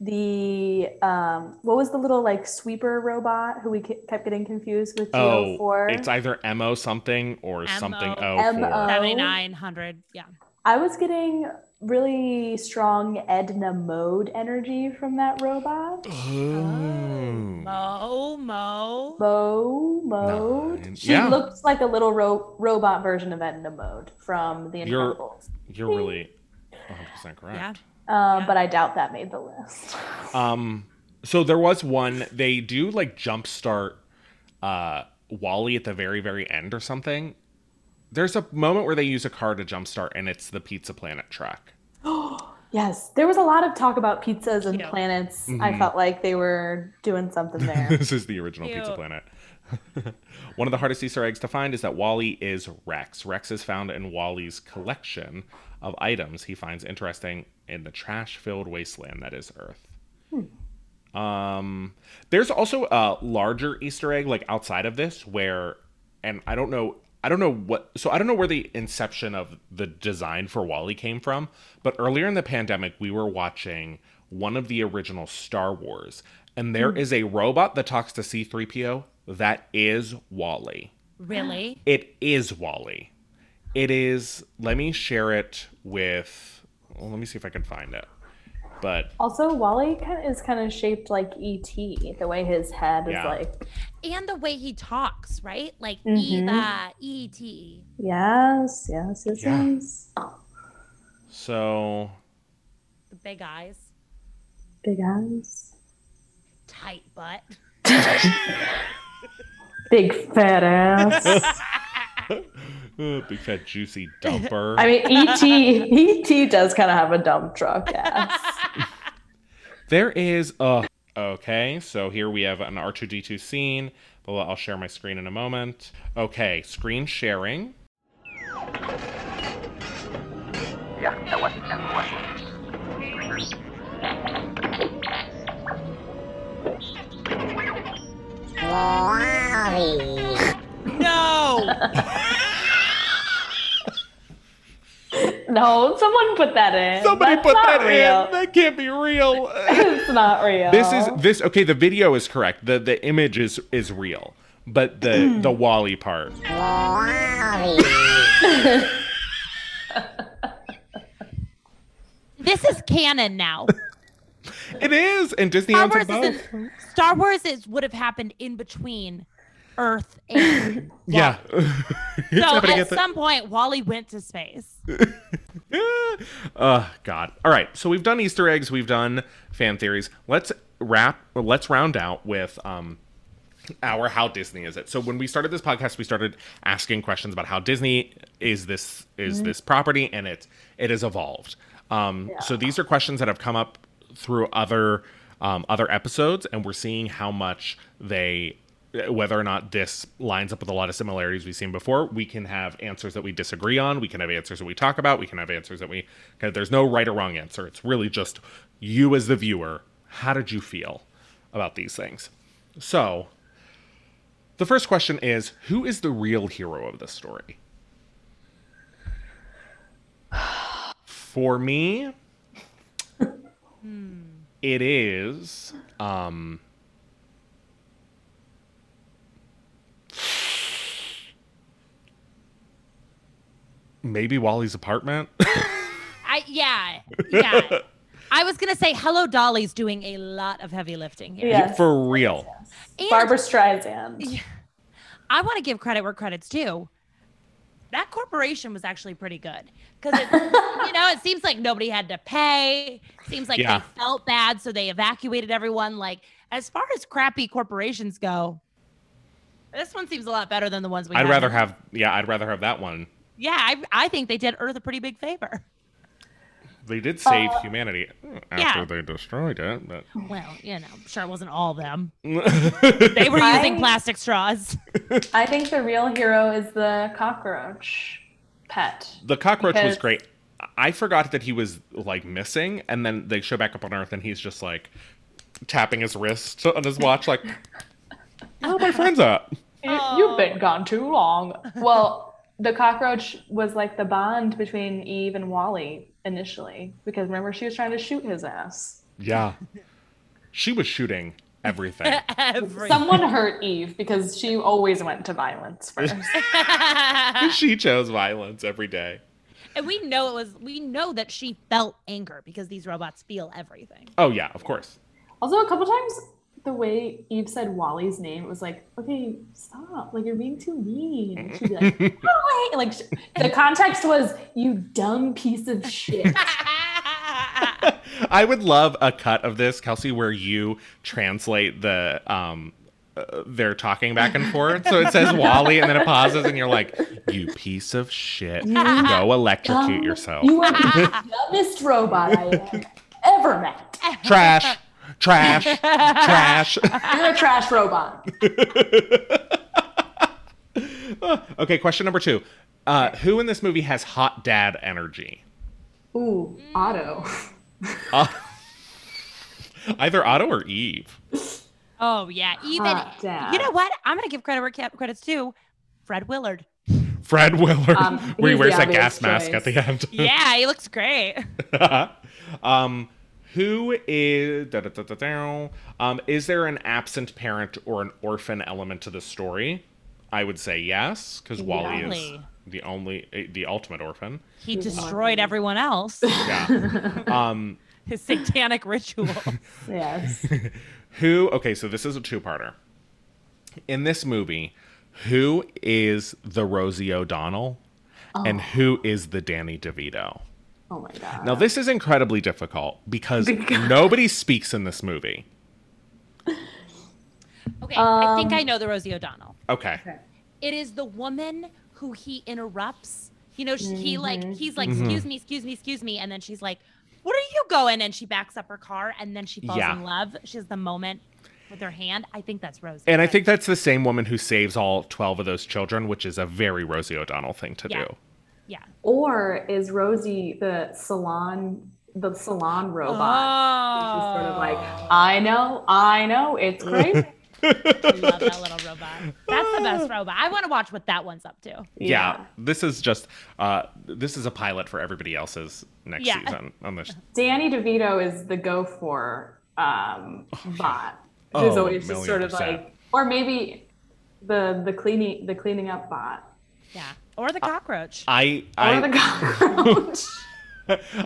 the um, what was the little like sweeper robot who we kept getting confused with Oh, 204? it's either mo something or something MO. oh MO. four. Seventy nine hundred. Yeah. I was getting really strong Edna Mode energy from that robot. Ooh. Mo Mo. Mo mode. Nine. She Yeah. looked like a little ro- robot version of Edna Mode from The You're- Incredibles. You're really 100% correct. Yeah. Uh, Yeah. But I doubt that made the list. Um, so there was one they do like jumpstart uh Wall-E at the very very end or something. There's a moment where they use a car to jumpstart, and it's the Pizza Planet truck. Yes, there was a lot of talk about pizzas and Cute. planets. Mhm. I felt like they were doing something there. this is the original Pizza Planet. one of the hardest Easter eggs to find is that Wall-E is Rex. Rex is found in Wall-E's collection of items he finds interesting in the trash-filled wasteland that is Earth. Um, there's also a larger Easter egg like outside of this where, and I don't know, I don't know what, so I don't know where the inception of the design for Wall-E came from, but earlier in the pandemic, we were watching one of the original Star Wars, and there hmm. is a robot that talks to C3PO that is Wall-E. Really? It is Wall-E. It is, let me share it with, well, let me see if I can find it. But also, Wall-E is kind of shaped like ET, the way his head Yeah. is like. And the way he talks, right? Like Mhm. Eva, E.T. Yes, yes, yes, Yeah. yes. so The big eyes, Big eyes, tight butt. big fat ass. Big fat juicy dumper. I mean, ET ET does kind of have a dump truck ass. There is a. Okay, so here we have an R2D2 scene. But I'll share my screen in a moment. Okay, screen sharing. Yeah, that was, that was. no. No, someone put that in. Somebody That's put that real. in. That can't be real. It's not real. this is this. Okay, the video is correct. the The image is is real, but the mm. the Wall-E part. this is canon now. It is, and Disney Star owns Wars them both. Star Wars is would have happened in between Earth and Yeah. so at some point Wall-E went to space. Oh God! All right, so we've done Easter eggs, we've done fan theories. Let's wrap. Let's round out with um, our how Disney is it. So when we started this podcast, we started asking questions about how Disney is this is this property, and it it has evolved. Um, So these are questions that have come up through other um, other episodes, and we're seeing how much they whether or not this lines up with a lot of similarities we've seen before we can have answers that we disagree on we can have answers that we talk about we can have answers that we there's no right or wrong answer. It's really just you as the viewer how did you feel about these things? So the first question is who is the real hero of this story? For me it is um maybe Wall-E's apartment. I yeah yeah. I was gonna say Hello Dolly's doing a lot of heavy lifting here. Yes. For real. And Barbra Streisand. I want to give credit where credit's due. That corporation was actually pretty good because you know it seems like nobody had to pay. Seems like Yeah. they felt bad, so they evacuated everyone. Like as far as crappy corporations go, this one seems a lot better than the ones we. I'd had. rather have yeah, I'd rather have that one. Yeah, I, I think they did Earth a pretty big favor. They did save Uh, humanity after yeah. they destroyed it, but Well, you know, sure it wasn't all them. They were using I- plastic straws. I think the real hero is the cockroach pet. the cockroach was great. I forgot that he was like missing, and then they show back up on Earth, and he's just like tapping his wrist on his watch, like, "Where are my friends at?" You- You've been gone too long. Well, the cockroach was like the bond between Eve and Wall-E initially, because remember she was trying to shoot his ass. Yeah, she was shooting everything. Every- Someone hurt Eve because she always went to violence first. she chose violence every day. and we know it was we know that she felt anger because these robots feel everything. Oh yeah, of course. also, a couple times the way Eve said Wall-E's name, it was like, okay, stop. Like, you're being too mean. And she'd be like, Wall-E. Like, sh- the context was, you dumb piece of shit. I would love a cut of this, Kelsey, where you translate the um uh, they're talking back and forth. So it says Wall-E and then it pauses and you're like, "You piece of shit. Go electrocute yourself." You are the dumbest robot I have ever met. trash. Trash. Trash. You're a trash robot. Okay, question number 2. Uh, who in this movie has hot dad energy? Ooh, AUTO. Uh, either AUTO or Eve. oh yeah, even Hot dad. you know what? I'm gonna give credit where credit's due. Fred Willard. Fred Willard, Um, where he wears that obvious gas mask at the end. Yeah, he looks great. um, who is da, da, da, da, da. um is there an absent parent or an orphan element to the story? I would say yes, because Wall-E is the only eh, the ultimate orphan. He destroyed everyone else. Yeah. um, His satanic ritual. Yes. who? Okay, so this is a two-parter. In this movie, who is the Rosie O'Donnell, and who is the Danny DeVito? Oh my god. Now, this is incredibly difficult because Because- nobody speaks in this movie. Okay, I think Um, I know the Rosie O'Donnell. Okay. It is the woman who he interrupts. You know, sh he like he's like, Mhm. excuse me, excuse me, excuse me, and then she's like, "What are you going?" And she backs up her car, and then she falls Yeah. in love. She has the moment with her hand. I think that's Rosie. And I think that's the same woman who saves all 12 of those children, which is a very Rosie O'Donnell thing to Yeah. do. Yeah. Or is Rosie the salon the salon robot? She's sort of like, I know, I know, it's crazy. I love that little robot. That's the best robot. I want to watch what that one's up to. Yeah. This is just uh this is a pilot for everybody else's next Yeah. season on this. Show. Danny DeVito is the GO-4 um, bot. Who's Oh, always just sort of percent. like, or maybe the the cleaning the cleaning up bot. Yeah. Or the cockroach. I Or the I cockroach.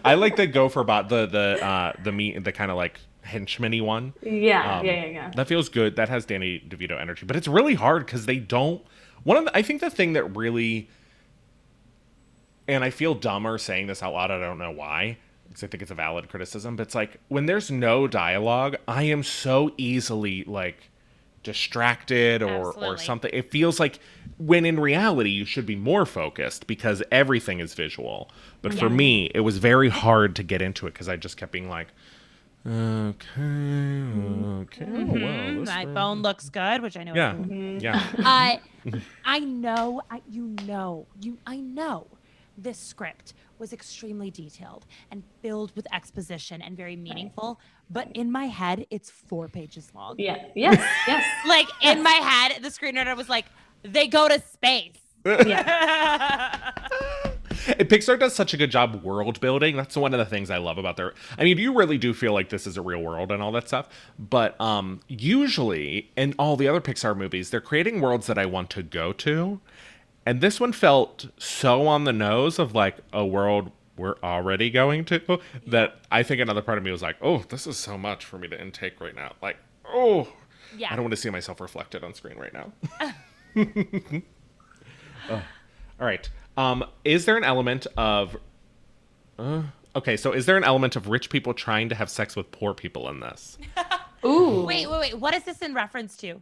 I like the gopher bot, the the uh the meat the kind of like henchman one. yeah, Um, yeah, yeah, yeah. That feels good. That has Danny DeVito energy, but it's really hard because they don't. One of the, I think the thing that really, and I feel dumber saying this out loud. I don't know why, because I think it's a valid criticism. But it's like when there's no dialogue, I am so easily like distracted or or something. It feels like when in reality you should be more focused because everything is visual. But for me, it was very hard to get into it because I just kept being like. Okay, okay. Well, Mm, this My one- phone looks good, which I know. Yeah, is yeah. I I know, I, you know, you I know this script was extremely detailed and filled with exposition and very meaningful, but in my head it's 4 pages long. Yeah. Yes. Yes. Like in my head the screenwriter was like they go to space. Yeah. And Pixar does such a good job world building. That's one of the things I love about their. I mean, you really do feel like this is a real world and all that stuff. But um, usually, in all the other Pixar movies, they're creating worlds that I want to go to, and this one felt so on the nose of like a world we're already going to that I think another part of me was like, oh, this is so much for me to intake right now. Like, oh, Yeah. I don't want to see myself reflected on screen right now. Oh. All right. Um, is there an element of? Uh, okay, so is there an element of rich people trying to have sex with poor people in this? Ooh. Wait, wait, wait. What is this in reference to?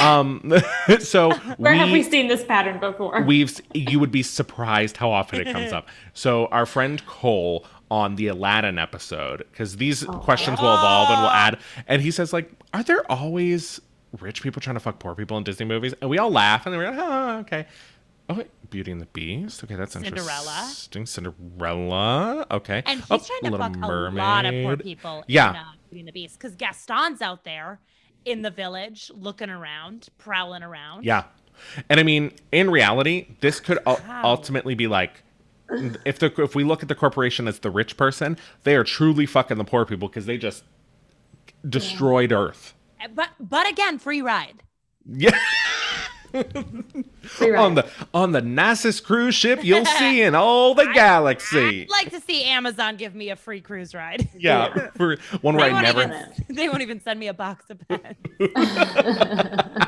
Um, so Where have we seen this pattern before? We've you would be surprised how often it comes up. So our friend Cole on the Aladdin episode, because these questions will evolve and we'll add, and he says like, "Are there always rich people trying to fuck poor people in Disney movies?" And we all laugh, and we're like, "Oh, okay." Oh, Beauty and the Beast. Okay, that's Cinderella. interesting. Cinderella. Okay. And he's Oh, trying to Little fuck a lot of poor people Yeah. in uh, Beauty and the Beast. Because Gaston's out there in the village looking around, prowling around. Yeah. And I mean, in reality, this could u- ultimately be like if the if we look at the corporation as the rich person, they are truly fucking the poor people because they just destroyed Earth. Uh, But but again, free ride. Yeah. Ride. on the on the nicest cruise ship you'll see in all the galaxy. I'd like to see Amazon give me a free cruise ride. yeah, for one where They I won't, never. even, they won't even send me a box of pens.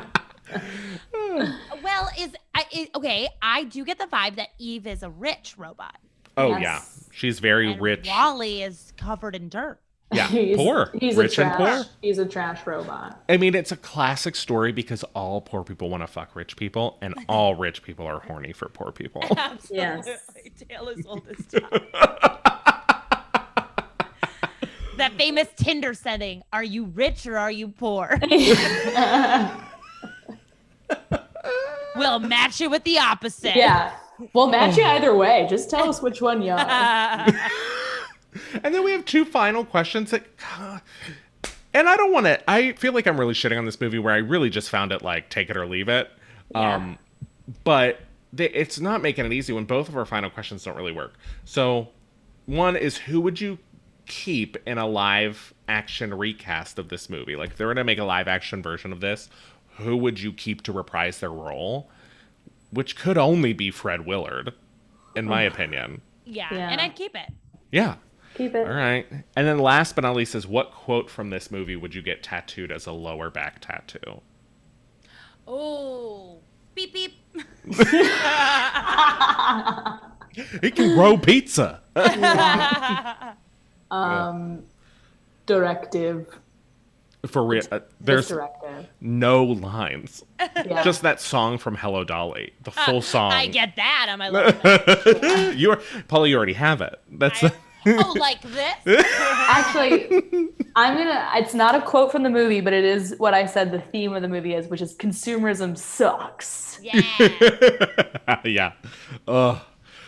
well, is I is, okay. I do get the vibe that Eve is a rich robot, Oh Yes. yeah, she's very and rich. Wall-E is covered in dirt. Yeah, he's, poor, He's rich a and poor. He's a trash robot. I mean, it's a classic story because all poor people want to fuck rich people, and all rich people are horny for poor people. Absolutely, Yes. tale as old as time. that famous Tinder setting: Are you rich or are you poor? we'll match you with the opposite. Yeah. We'll match you either way. Just tell us which one you are. And then we have two final questions that. And I don't want to. I feel like I'm really shitting on this movie where I really just found it like take it or leave it. Um, but they, it's not making it easy when both of our final questions don't really work. So, one is who would you keep in a live action recast of this movie? Like, if they were to make a live action version of this, who would you keep to reprise their role? Which could only be Fred Willard, in my opinion. yeah, Yeah. and I'd keep it. Yeah. Keep it. All right. And then last but not least is what quote from this movie would you get tattooed as a lower back tattoo? Oh, beep beep. It can grow pizza. Um, directive. For real, uh, there's Misdirected. no lines. Yeah. Just that song from Hello Dolly, the full song. I get that on my list. you are Paula. You already have it. That's oh, like this? Actually, I'm gonna. It's not a quote from the movie, but it is what I said. The theme of the movie is, which is consumerism sucks. Yeah. yeah. Ugh.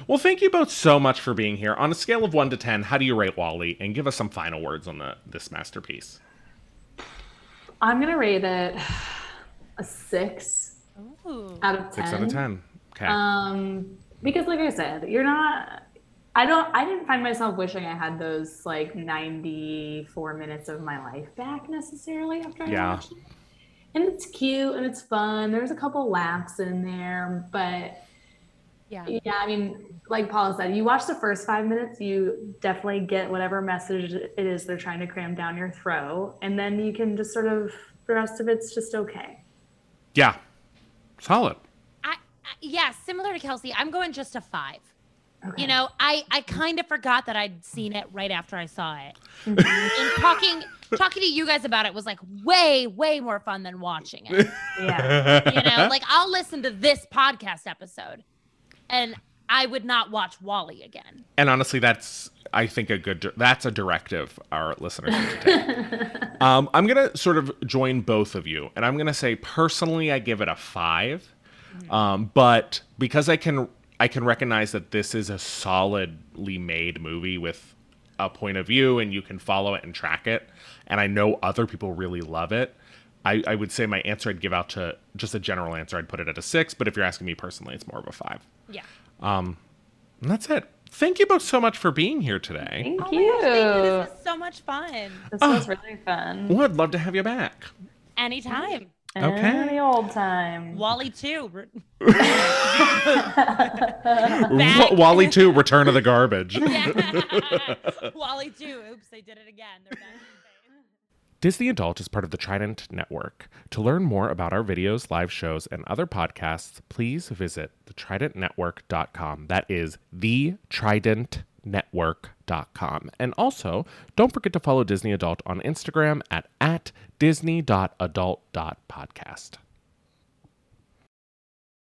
Well, thank you both so much for being here. On a scale of one to ten, how do you rate Wall-E? And give us some final words on the this masterpiece. I'm gonna rate it a six Ooh. out of ten. Six out of ten. Okay. Um, because like I said, you're not. I don't. I didn't find myself wishing I had those like 94 minutes of my life back necessarily after I Yeah. watched it. And it's cute and it's fun. There's a couple laughs in there, but Yeah. yeah, I mean, like Paula said, you watch the first five minutes, you definitely get whatever message it is they're trying to cram down your throat, and then you can just sort of the rest of it's just okay. yeah. Solid. I, I, yeah, similar to Kelsey, I'm going just a five. Okay. You know, I, I kind of forgot that I'd seen it right after I saw it. and talking talking to you guys about it was like way, way more fun than watching it. yeah. You know, like I'll listen to this podcast episode and I would not watch Wall-E again. And honestly, that's I think a good that's a directive our listeners need to take. um, I'm gonna sort of join both of you, and I'm gonna say personally, I give it a five. Um, but because I can I can recognize that this is a solidly made movie with a point of view, and you can follow it and track it, and I know other people really love it. I, I would say my answer I'd give out to just a general answer. I'd put it at a six, but if you're asking me personally, it's more of a five. Yeah. Um, and that's it. Thank you both so much for being here today. Thank Oh you. my gosh, thank you. This was so much fun. This was ah. really fun. Well, I'd love to have you back. Anytime. Okay. And the old time. Wall-E too. Re- Wa- Wall-E 2, Return of the Garbage. Wall-E too. Oops, they did it again. They're back. Disney Adult is part of the Trident Network. To learn more about our videos, live shows, and other podcasts, please visit thetridentnetwork.com. That is thetridentnetwork.com. And also, don't forget to follow Disney Adult on Instagram at, at disney.adult.podcast.